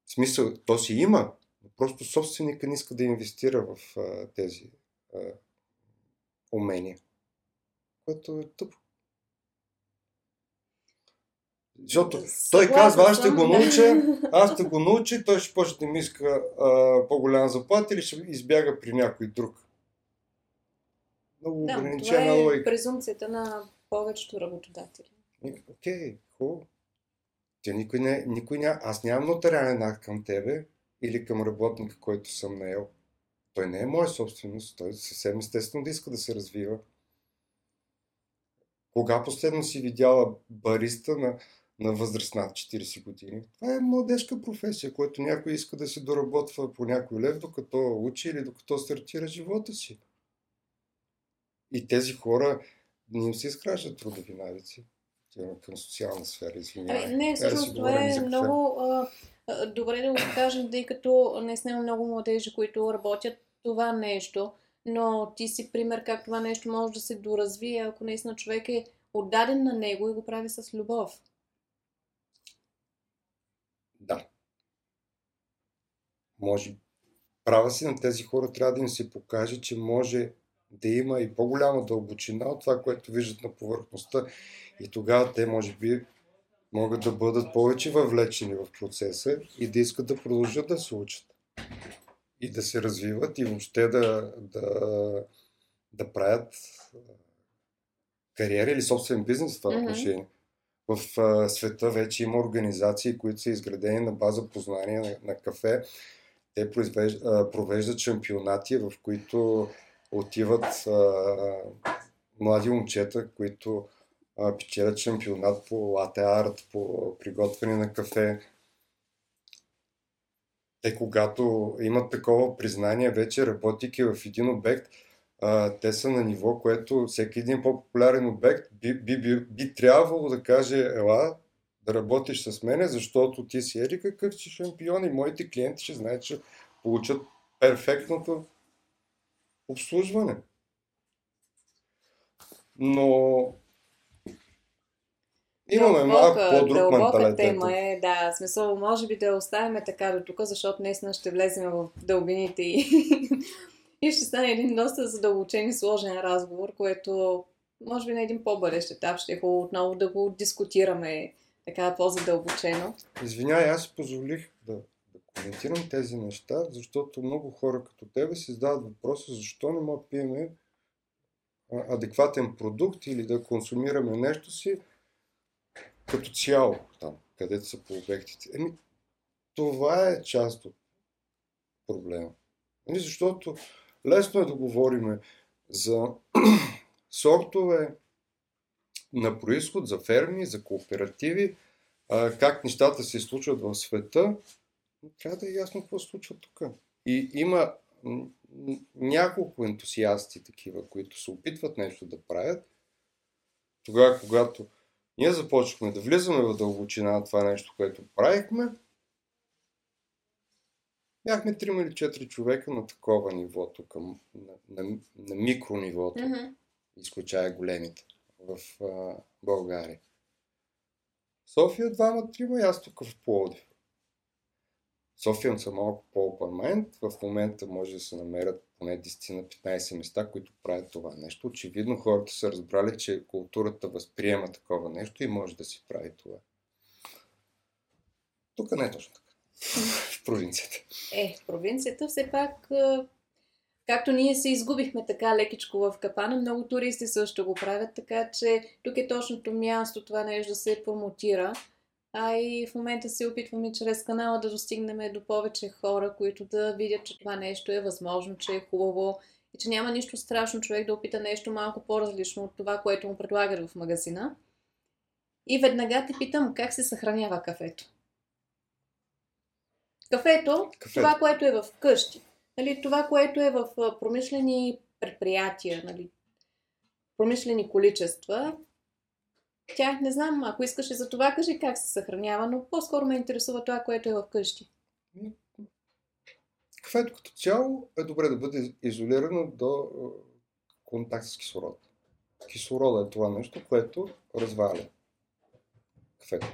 В смисъл, то си има, но просто собственика не иска да инвестира в а, тези умения. Което е тъпо. Защото той казва, аз ще го науча, аз ще го науча той ще почне да ми иска по-голяма заплата или ще избяга при някой друг. Много да, ограничена това е логика. презумцията на повечето работодатели. Окей, okay, хубаво. Те никой не, никой не, аз нямам нотариален акт към тебе или към работника, който съм наел. Той не е моя собственост, той съвсем естествено да иска да се развива. Кога последно си видяла бариста на, на възраст над 40 години? Това е младежка професия, която някой иска да се доработва по някой лев, докато учи или докато стартира живота си. И тези хора не им се изграждат трудови навици към социална сфера, извинявай. Ами, не, всъщност това е много а, а, добре да го кажем, тъй като не сме много младежи, които работят това нещо, но ти си пример как това нещо може да се доразвие, ако наистина човек е отдаден на него и го прави с любов. Да. Може. Права си на тези хора трябва да им се покаже, че може да има и по-голяма дълбочина от това, което виждат на повърхността и тогава те, може би, могат да бъдат повече въвлечени в процеса и да искат да продължат да се учат. И да се развиват и въобще да, да, да правят кариера или собствен бизнес в това mm-hmm. отношение. В а, света вече има организации, които са изградени на база познания на, на кафе. Те провеждат шампионати, в които отиват млади момчета, които печелят шампионат по лате арт, по приготвяне на кафе. Те, когато имат такова признание, вече работейки в един обект, а, те са на ниво, което всеки един по-популярен обект би, би, би, би трябвало да каже, ела, да работиш с мене, защото ти си ери какъв си шампион и моите клиенти ще знаят, че получат перфектното обслужване. Но Имаме малко по-друг менталитет. тема е, да, смисъл, може би да оставим така до тук, защото днес ще влезем в дълбините и, и ще стане един доста задълбочен и сложен разговор, което може би на един по-бъдещ етап ще е хубаво отново да го дискутираме така по-задълбочено. Извинявай, аз позволих да, да коментирам тези неща, защото много хора като тебе си задават въпроса защо не мога пиеме адекватен продукт или да консумираме нещо си, като цяло там, където са по обектите. Еми, това е част от проблема. Еми, защото лесно е да говорим за сортове на происход, за ферми, за кооперативи, а, как нещата се случват в света, трябва да е ясно какво се случва тук. И има няколко ентусиасти такива, които се опитват нещо да правят. Тогава, когато ние започнахме да влизаме в дълбочина на това нещо, което правихме. Бяхме 3 или 4 човека на такова ниво, тук, на, на, на микронивото, mm-hmm. изключая големите, в а, България. София двама, трима и в Плодив. София са малко по-open В момента може да се намерят поне 10 на 15 места, които правят това нещо. Очевидно хората са разбрали, че културата възприема такова нещо и може да си прави това. Тук не е точно така. в провинцията. Е, в провинцията все пак както ние се изгубихме така лекичко в капана, много туристи също го правят, така че тук е точното място това нещо да се промотира. А и в момента се опитваме чрез канала да достигнем до повече хора, които да видят, че това нещо е възможно, че е хубаво и че няма нищо страшно човек да опита нещо малко по-различно от това, което му предлагат в магазина. И веднага те питам как се съхранява кафето. Кафето, Кафето. това, което е в къщи, нали, това, което е в промишлени предприятия, нали, промишлени количества, тя, не знам, ако искаш и за това, кажи как се съхранява, но по-скоро ме интересува това, което е в къщи. Кафето като цяло е добре да бъде изолирано до контакт с кислород. Кислорода е това нещо, което разваля кафето.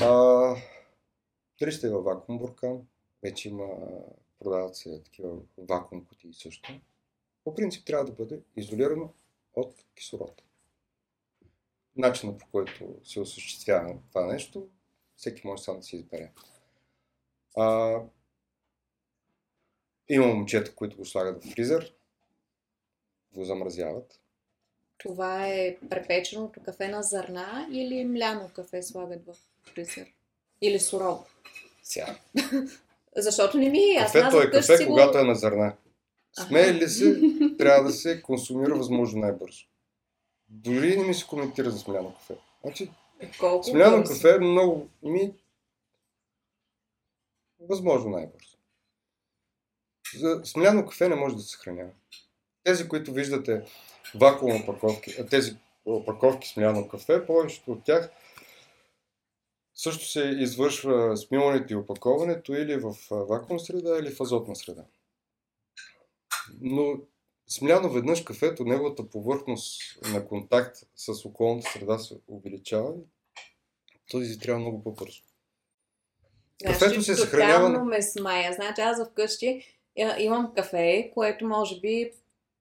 А, дали сте във вакуум буркан, вече има, продават се такива вакуум кутии също. По принцип трябва да бъде изолирано от кислород. Начинът по който се осъществява това нещо, всеки може сам да си избере. А, има момчета, които го слагат в фризер, го замразяват. Това е препеченото кафе на зърна или мляно кафе слагат в фризер? Или сурово? Сега. Защото не ми е ясно. Кафето е кафе, си го- когато е на зърна. Смее ли се, трябва да се консумира възможно най-бързо. Дори не ми се коментира за смляно кафе. Значи, Колко смляно бързо? кафе е много ми... Възможно най-бързо. За смляно кафе не може да се съхранява. Тези, които виждате вакуум опаковки, а тези опаковки смляно кафе, повечето от тях също се извършва смилането и опаковането или в вакуум среда, или в азотна среда. Но смляно веднъж кафето, неговата повърхност на контакт с околната среда се увеличава този трябва много по-бързо. Кафето се съхранява Тотално ме смая. Значи аз вкъщи а, имам кафе, което може би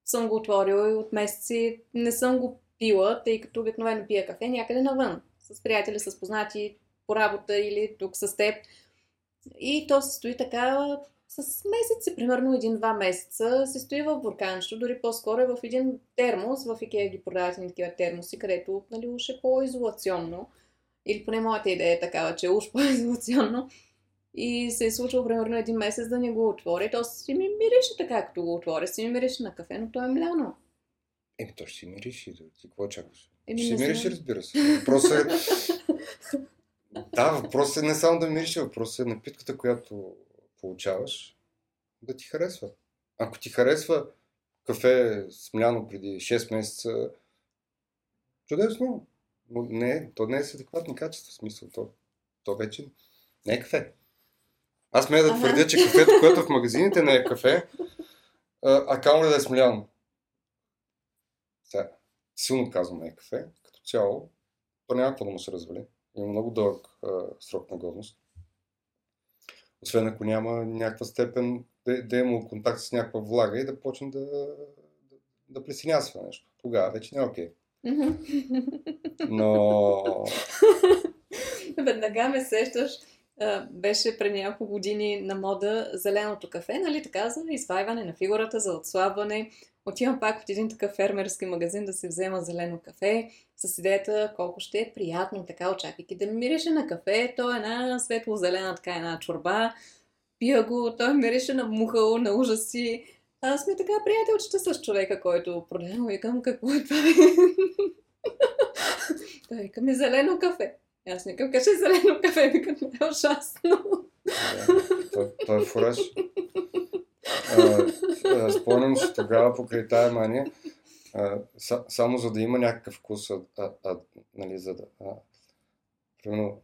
съм го отворила и от месеци не съм го пила, тъй като обикновено пия кафе някъде навън. С приятели, с познати по работа или тук с теб. И то се стои така с месеци, примерно един-два месеца, се стои в бурканчето, дори по-скоро е в един термос, в Икеа ги продават едни такива термоси, където нали, уж е по-изолационно. Или поне моята идея е такава, че е уж по-изолационно. И се е случило примерно един месец да не го отворя. То си ми мирише така, като го отворя. Си ми мирише на кафе, но то е мляно. Еми, то ще си. Ти какво чакаш? Еми, ще си мириши, знам. разбира се. Въпросът е... да, въпросът е не само да мириши, въпросът е напитката, която получаваш, да ти харесва. Ако ти харесва кафе смляно преди 6 месеца, чудесно. Но не, то не е с адекватни качества, в смисъл. То, то вече не е кафе. Аз смея да твърдя, че кафето, което в магазините не е кафе, а, камо да е смляно. Сега, силно казвам е кафе, като цяло, то няма какво да му се развали. Има много дълъг а, срок на годност. Освен ако няма някаква степен да, да има контакт с някаква влага и да почне да, да, да пресинясва нещо. Тогава вече не е окей. Но Веднага ме сещаш, беше преди няколко години на мода зеленото кафе, нали така, за извайване на фигурата, за отслабване. Отивам пак в един такъв фермерски магазин да си взема зелено кафе, с идеята колко ще е приятно, така очаквайки да ми мирише на кафе. То е една светло-зелена, така една чорба. Пия го, той мирише на мухало, на ужаси. Аз сме така приятелчета с човека, който продава. Викам, какво е това? Той вика ми зелено кафе. Аз викам, кажи зелено кафе, викам, е ужасно. той е фураж. Спомням си тогава покрай тая мания, а, са, само за да има някакъв вкус, а, а, а, нали, за да... А, примерно,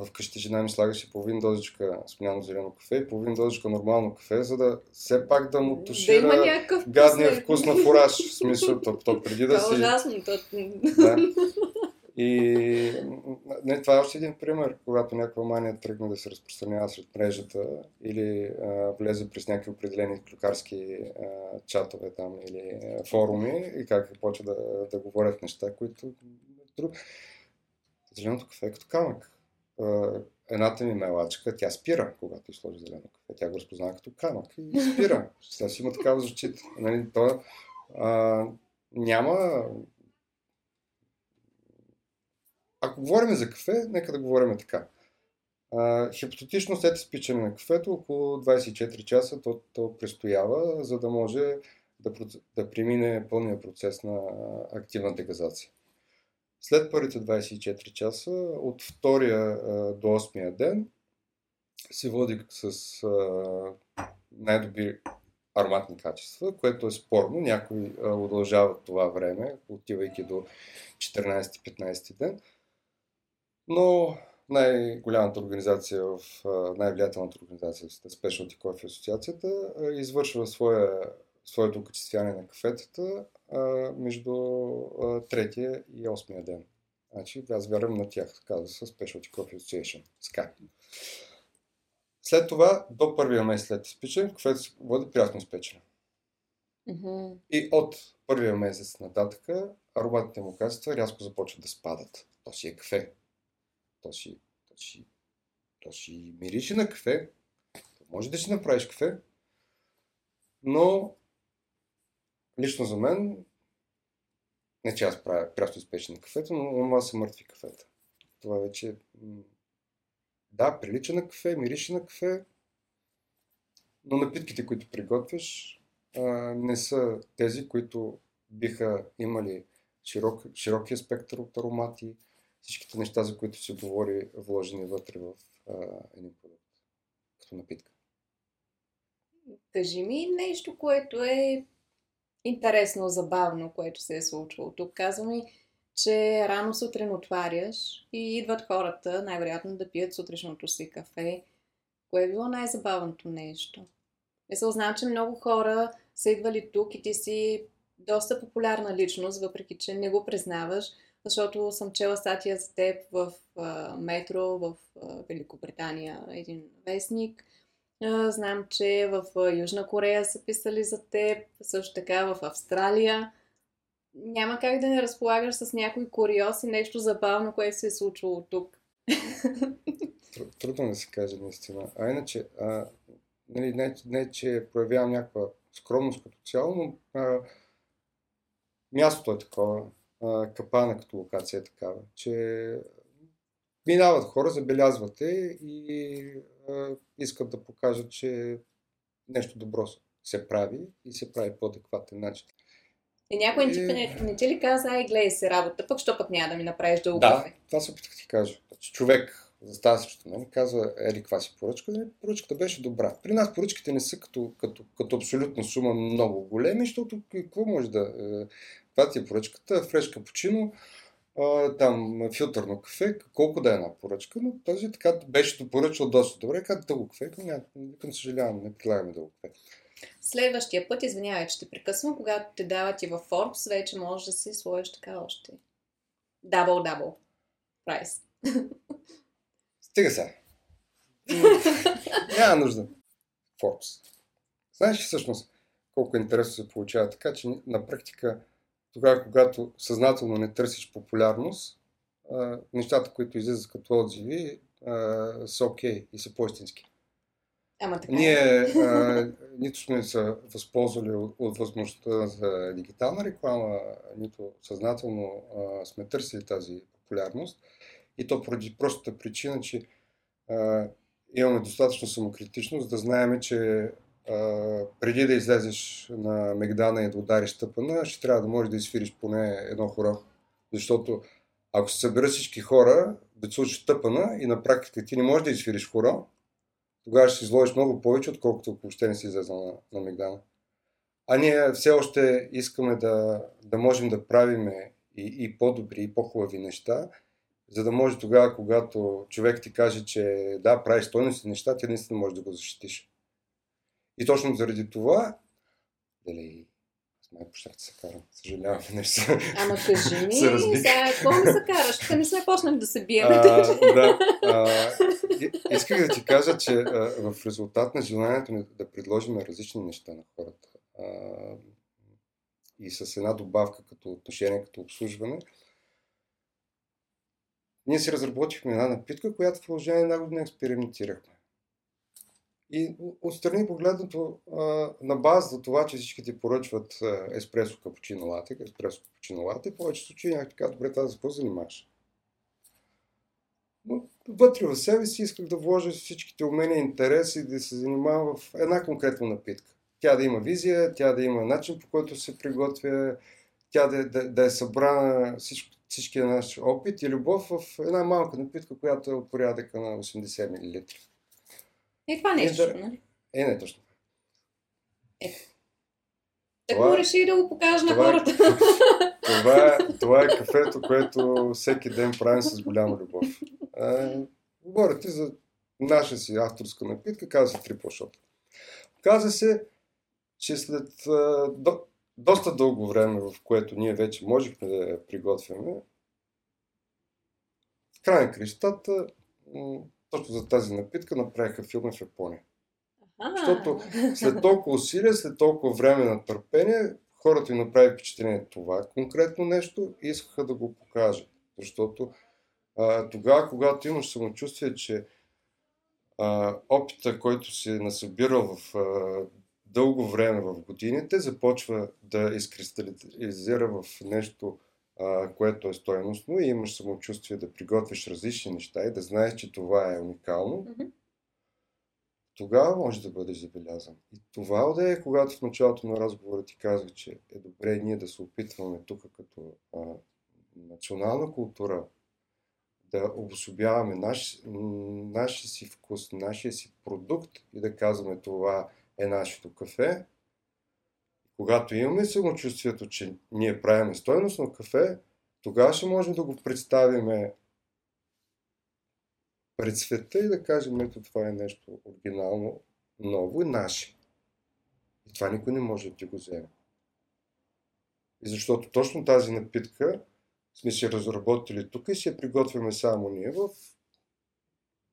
а, вкъщи жена ми слагаше половин дозичка смляно зелено кафе и половин дозичка нормално кафе, за да все пак да му Да тушира някакъв гадния вкус, вкус на фураж. В смисъл, то, то преди да Това е си... ужасно. То... Да. И не, това е още един пример, когато някаква мания тръгне да се разпространява сред мрежата или а, влезе през някакви определени клюкарски а, чатове там или а, форуми и как почва да, да говорят неща, които друг... Зеленото кафе е като камък. А, едната ми мелачка, тя спира, когато изложи зелено кафе. Тя го разпознава като камък и спира. Сега си има такава защита. Нали, то, а, няма... Ако говорим за кафе, нека да говорим така. А, хипотетично след изпичане на кафето, около 24 часа то, то престоява, за да може да, да премине пълния процес на активна дегазация. След първите 24 часа, от втория а, до 8 ден, се води с а, най-добри ароматни качества, което е спорно. Някои а, удължават това време, отивайки до 14-15 ден. Но най-голямата организация в най-влиятелната организация, Specialty Coffee Асоциацията, извършва своя, своето окачествяване на кафетата между третия и осмия ден. Значи, аз вярвам на тях, казва се Specialty Coffee Association. Sky. След това, до първия месец след изпичане, кафето се води прясно изпечено. Mm-hmm. И от първия месец нататък ароматните му качества рязко започват да спадат. То си е кафе. То си, то си, то си мирише на кафе. Може да си направиш кафе, но лично за мен, не че аз правя прясно изпечено кафето, но това са мъртви кафета. Това вече, да, прилича на кафе, мирише на кафе, но напитките, които приготвяш, не са тези, които биха имали широк, широкия спектър от аромати, всичките неща, за които се говори, вложени вътре в един продукт, като напитка. Кажи ми нещо, което е интересно, забавно, което се е случвало. Тук казваме, че рано сутрин отваряш и идват хората, най-вероятно да пият сутрешното си кафе. Кое е било най-забавното нещо? Мисля, знам, че много хора са идвали тук и ти си доста популярна личност, въпреки че не го признаваш, защото съм чела статия за теб в метро в Великобритания, един вестник – Знам, че в Южна Корея са писали за теб, също така в Австралия. Няма как да не разполагаш с някой куриоз и нещо забавно, което се е случвало тук. Трудно да се каже наистина. А иначе, а, нали, не, не, че проявявам някаква скромност като цяло, но а, мястото е такова, а, капана като локация е такава, че минават хора, забелязвате и а, искат да покажат, че нещо добро се прави и се прави по адекватен начин. И някой и... не, не ти ли каза, ай, гледай се работа, пък що пък няма да ми направиш дълго Да, това се опитах ти кажа. Значи, човек застава срещу мен и казва, ери, каква си поръчка? Да, поръчката беше добра. При нас поръчките не са като, като, като абсолютна сума много големи, защото какво може да... Е, това ти е поръчката, фреш капучино, там филтърно кафе, колко да е една поръчка, но този така беше поръчал доста добре, как дълго кафе, към съжалявам, не предлагаме дълго кафе. Следващия път, извинявай, че те прекъсвам, когато те дават и във Forbes, вече можеш да си сложиш така още. Дабл-дабл. Прайс. Стига сега. Няма нужда. Forbes. Знаеш ли всъщност колко интересно се получава така, че на практика тогава, когато съзнателно не търсиш популярност, а, нещата, които излизат като отзиви, а, са окей okay и са по-истински. Ама така. Ние а, нито сме се възползвали от, от възможността за дигитална реклама, нито съзнателно а, сме търсили тази популярност. И то поради простата причина, че а, имаме достатъчно самокритичност да знаем, че преди да излезеш на Мегдана и да удариш тъпана, ще трябва да можеш да изфириш поне едно хора. Защото ако се съберат всички хора, да слушаш тъпана и на практика ти не можеш да изфириш хора, тогава ще изложиш много повече, отколкото ако въобще не си излезал на, на Мегдана. А ние все още искаме да, да можем да правим и, и по-добри, и по-хубави неща, за да може тогава, когато човек ти каже, че да, правиш стойности неща, ти наистина можеш да го защитиш. И точно заради това, и отстрани погледнато на база за това, че всички ти поръчват еспресо капучино лате, еспресо капучино лате, в повечето случаи някак така, добре, тази за какво занимаваш? Но вътре в себе си исках да вложа всичките умения и интереси да се занимавам в една конкретна напитка. Тя да има визия, тя да има начин по който се приготвя, тя да, да, да е събрана всичко, всичкия наш опит и любов в една малка напитка, която е от порядъка на 80 мл. Е, това нещо, е, да... нали? Е, не точно. Е. Так му реши да го покажа на хората. Е, това, е, това е кафето, което всеки ден правим с голяма любов. А, говоря ти за наша си авторска напитка, каза се Triple Shot. Каза се, че след до, доста дълго време, в което ние вече можехме да я приготвяме, в край на крещата, точно за тази напитка направиха филми в Япония. Защото след толкова усилия, след толкова време на търпение, хората им направи впечатление това конкретно нещо и искаха да го покажат. Защото а, тогава, когато имаш самочувствие, че а, опита, който си насъбирал в а, дълго време в годините, започва да изкристализира в нещо, което е стоеностно и имаш самочувствие да приготвиш различни неща и да знаеш, че това е уникално, mm-hmm. тогава може да бъдеш забелязан. И това да е, когато в началото на разговора ти казах, че е добре ние да се опитваме тук като а, национална култура да обособяваме наш, нашия си вкус, нашия си продукт и да казваме това е нашето кафе. Когато имаме самочувствието, че ние правиме стойностно кафе, тогава ще можем да го представим пред света и да кажем, ето това е нещо оригинално, ново и наше. И това никой не може да ти го вземе. И защото точно тази напитка сме си разработили тук и си я приготвяме само ние в...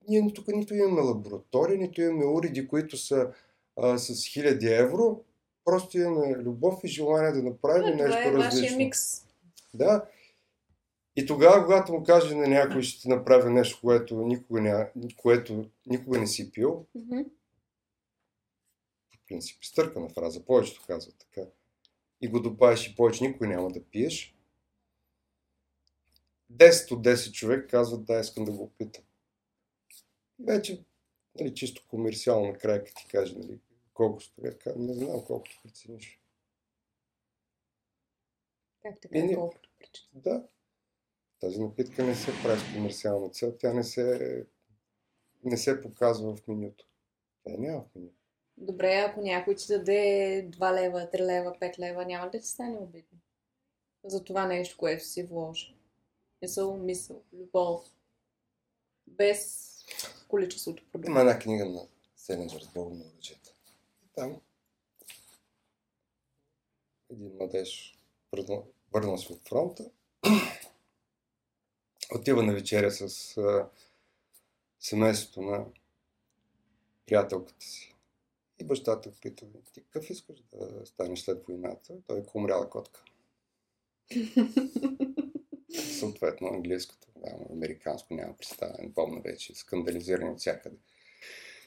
Ние тук нито имаме лаборатория, нито имаме уреди, които са а, с хиляди евро. Просто имаме любов и желание да направим да, нещо това е различно. микс. Да. И тогава, когато му каже на някой, ще ти направи нещо, което никога не, което никога не си пил, mm-hmm. в принцип, стъркана фраза, повечето казват така, и го добавиш и повече никой няма да пиеш, 10 от 10 човек казват, да, искам да го опитам. Вече, нали, чисто комерциално накрая, като ти каже, нали, колко струва, не знам колкото прецениш. Как така, не, колкото прецениш? Да. Тази напитка не се прави с комерциална цел, тя не се, не се показва в менюто. Тя няма в менюто. Добре, ако някой ти даде 2 лева, 3 лева, 5 лева, няма ли да ти стане обидно? За това нещо, което си вложи. Мисъл, мисъл, любов. Без количеството продукти. Има една книга на Селенджер с Бога на оръжията. Там един младеж върнал се от фронта, отива на вечеря с а, семейството на приятелката си. И бащата пита, ти какъв искаш да станеш след войната? Той е умряла котка. съответно английското, да, американско няма представа, не помня вече, скандализирани от всякъде.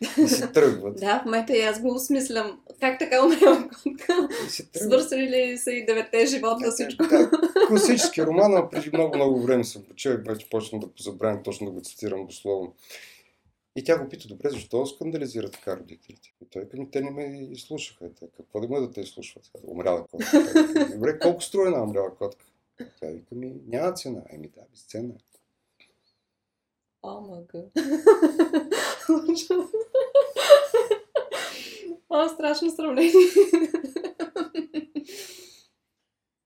И се тръгват. да, в момента и аз го осмислям. Как така умрела котка? Свърсали ли са и девете живота всичко? Да, класически роман, но преди много, много време съм почел и вече почна да позабравям точно да го цитирам дословно. И тя го пита, добре, защо скандализира така родителите? И той към те не ме изслушаха. Те, какво да ме да те изслушват? Умряла котка. Добре, колко струва една умряла котка? Тя вика ми, няма цена. Еми да, безценна. О, мъга. О, страшно сравнение.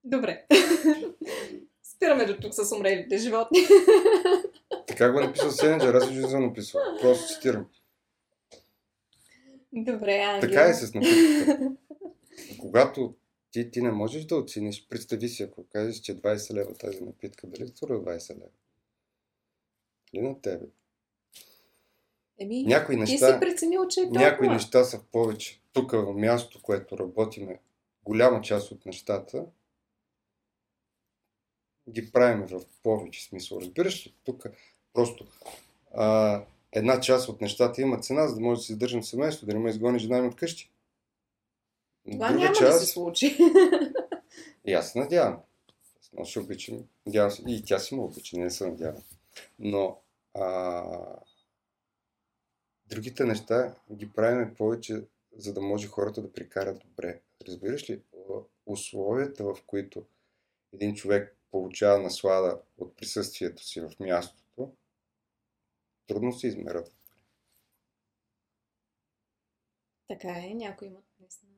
Добре. Спираме до тук с умрелите животни. Така го е написал Селенджер, аз не съм написал. Просто цитирам. Добре, Ангел. Така е с напитката. Когато ти, ти не можеш да оцениш. Представи си, ако кажеш, че 20 лева тази напитка, дали струва 20 лева? Или на тебе? Еми, някои неща, ти си преценил, че е толкова. Някои неща са повече. Тук в мястото, което работиме, голяма част от нещата ги правим в повече смисъл. Разбираш ли? Тук просто а, една част от нещата има цена, за да може да си издържам семейство, да не ме изгони жена ми от къщи. Това няма част... да се случи. И аз се надявам. Много ще обичам. Надявам се. И тя си му обича, не се надявам. Но а... другите неща ги правим повече, за да може хората да прикарат добре. Разбираш ли? Условията, в които един човек получава наслада от присъствието си в мястото, трудно се измерят. Така е, някои имат наистина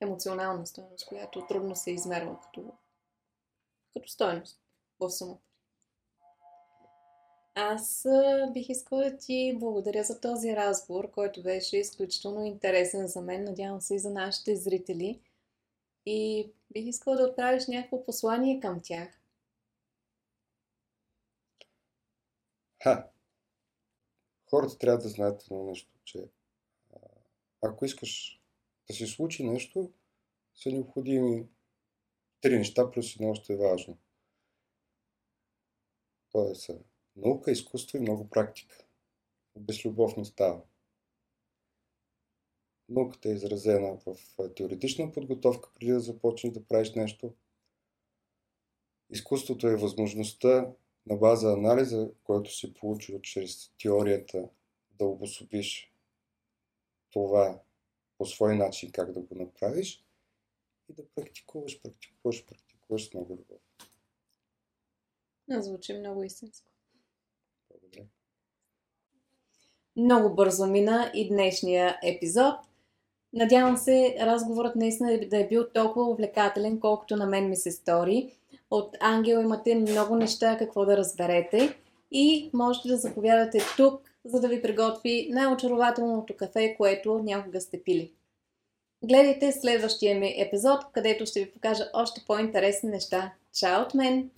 емоционална стоеност, която трудно се измерва като, като стоеност в сумата. Аз бих искала да ти благодаря за този разговор, който беше изключително интересен за мен, надявам се и за нашите зрители. И бих искала да отправиш някакво послание към тях. Ха! Хората трябва да знаят едно нещо, че ако искаш да се случи нещо, са необходими три неща, плюс едно още е важно. Тоест, наука, изкуство и много практика. Без любов не става. Науката е изразена в теоретична подготовка, преди да започнеш да правиш нещо. Изкуството е възможността на база анализа, който си получил чрез теорията, да обособиш това по свой начин как да го направиш и да практикуваш, практикуваш, практикуваш с много любов. Звучи много истинско. Благодаря. Много бързо мина и днешния епизод. Надявам се разговорът наистина да е бил толкова увлекателен, колкото на мен ми се стори. От Ангел имате много неща какво да разберете и можете да заповядате тук, за да ви приготви най-очарователното кафе, което някога сте пили. Гледайте следващия ми епизод, където ще ви покажа още по-интересни неща. Чао от мен!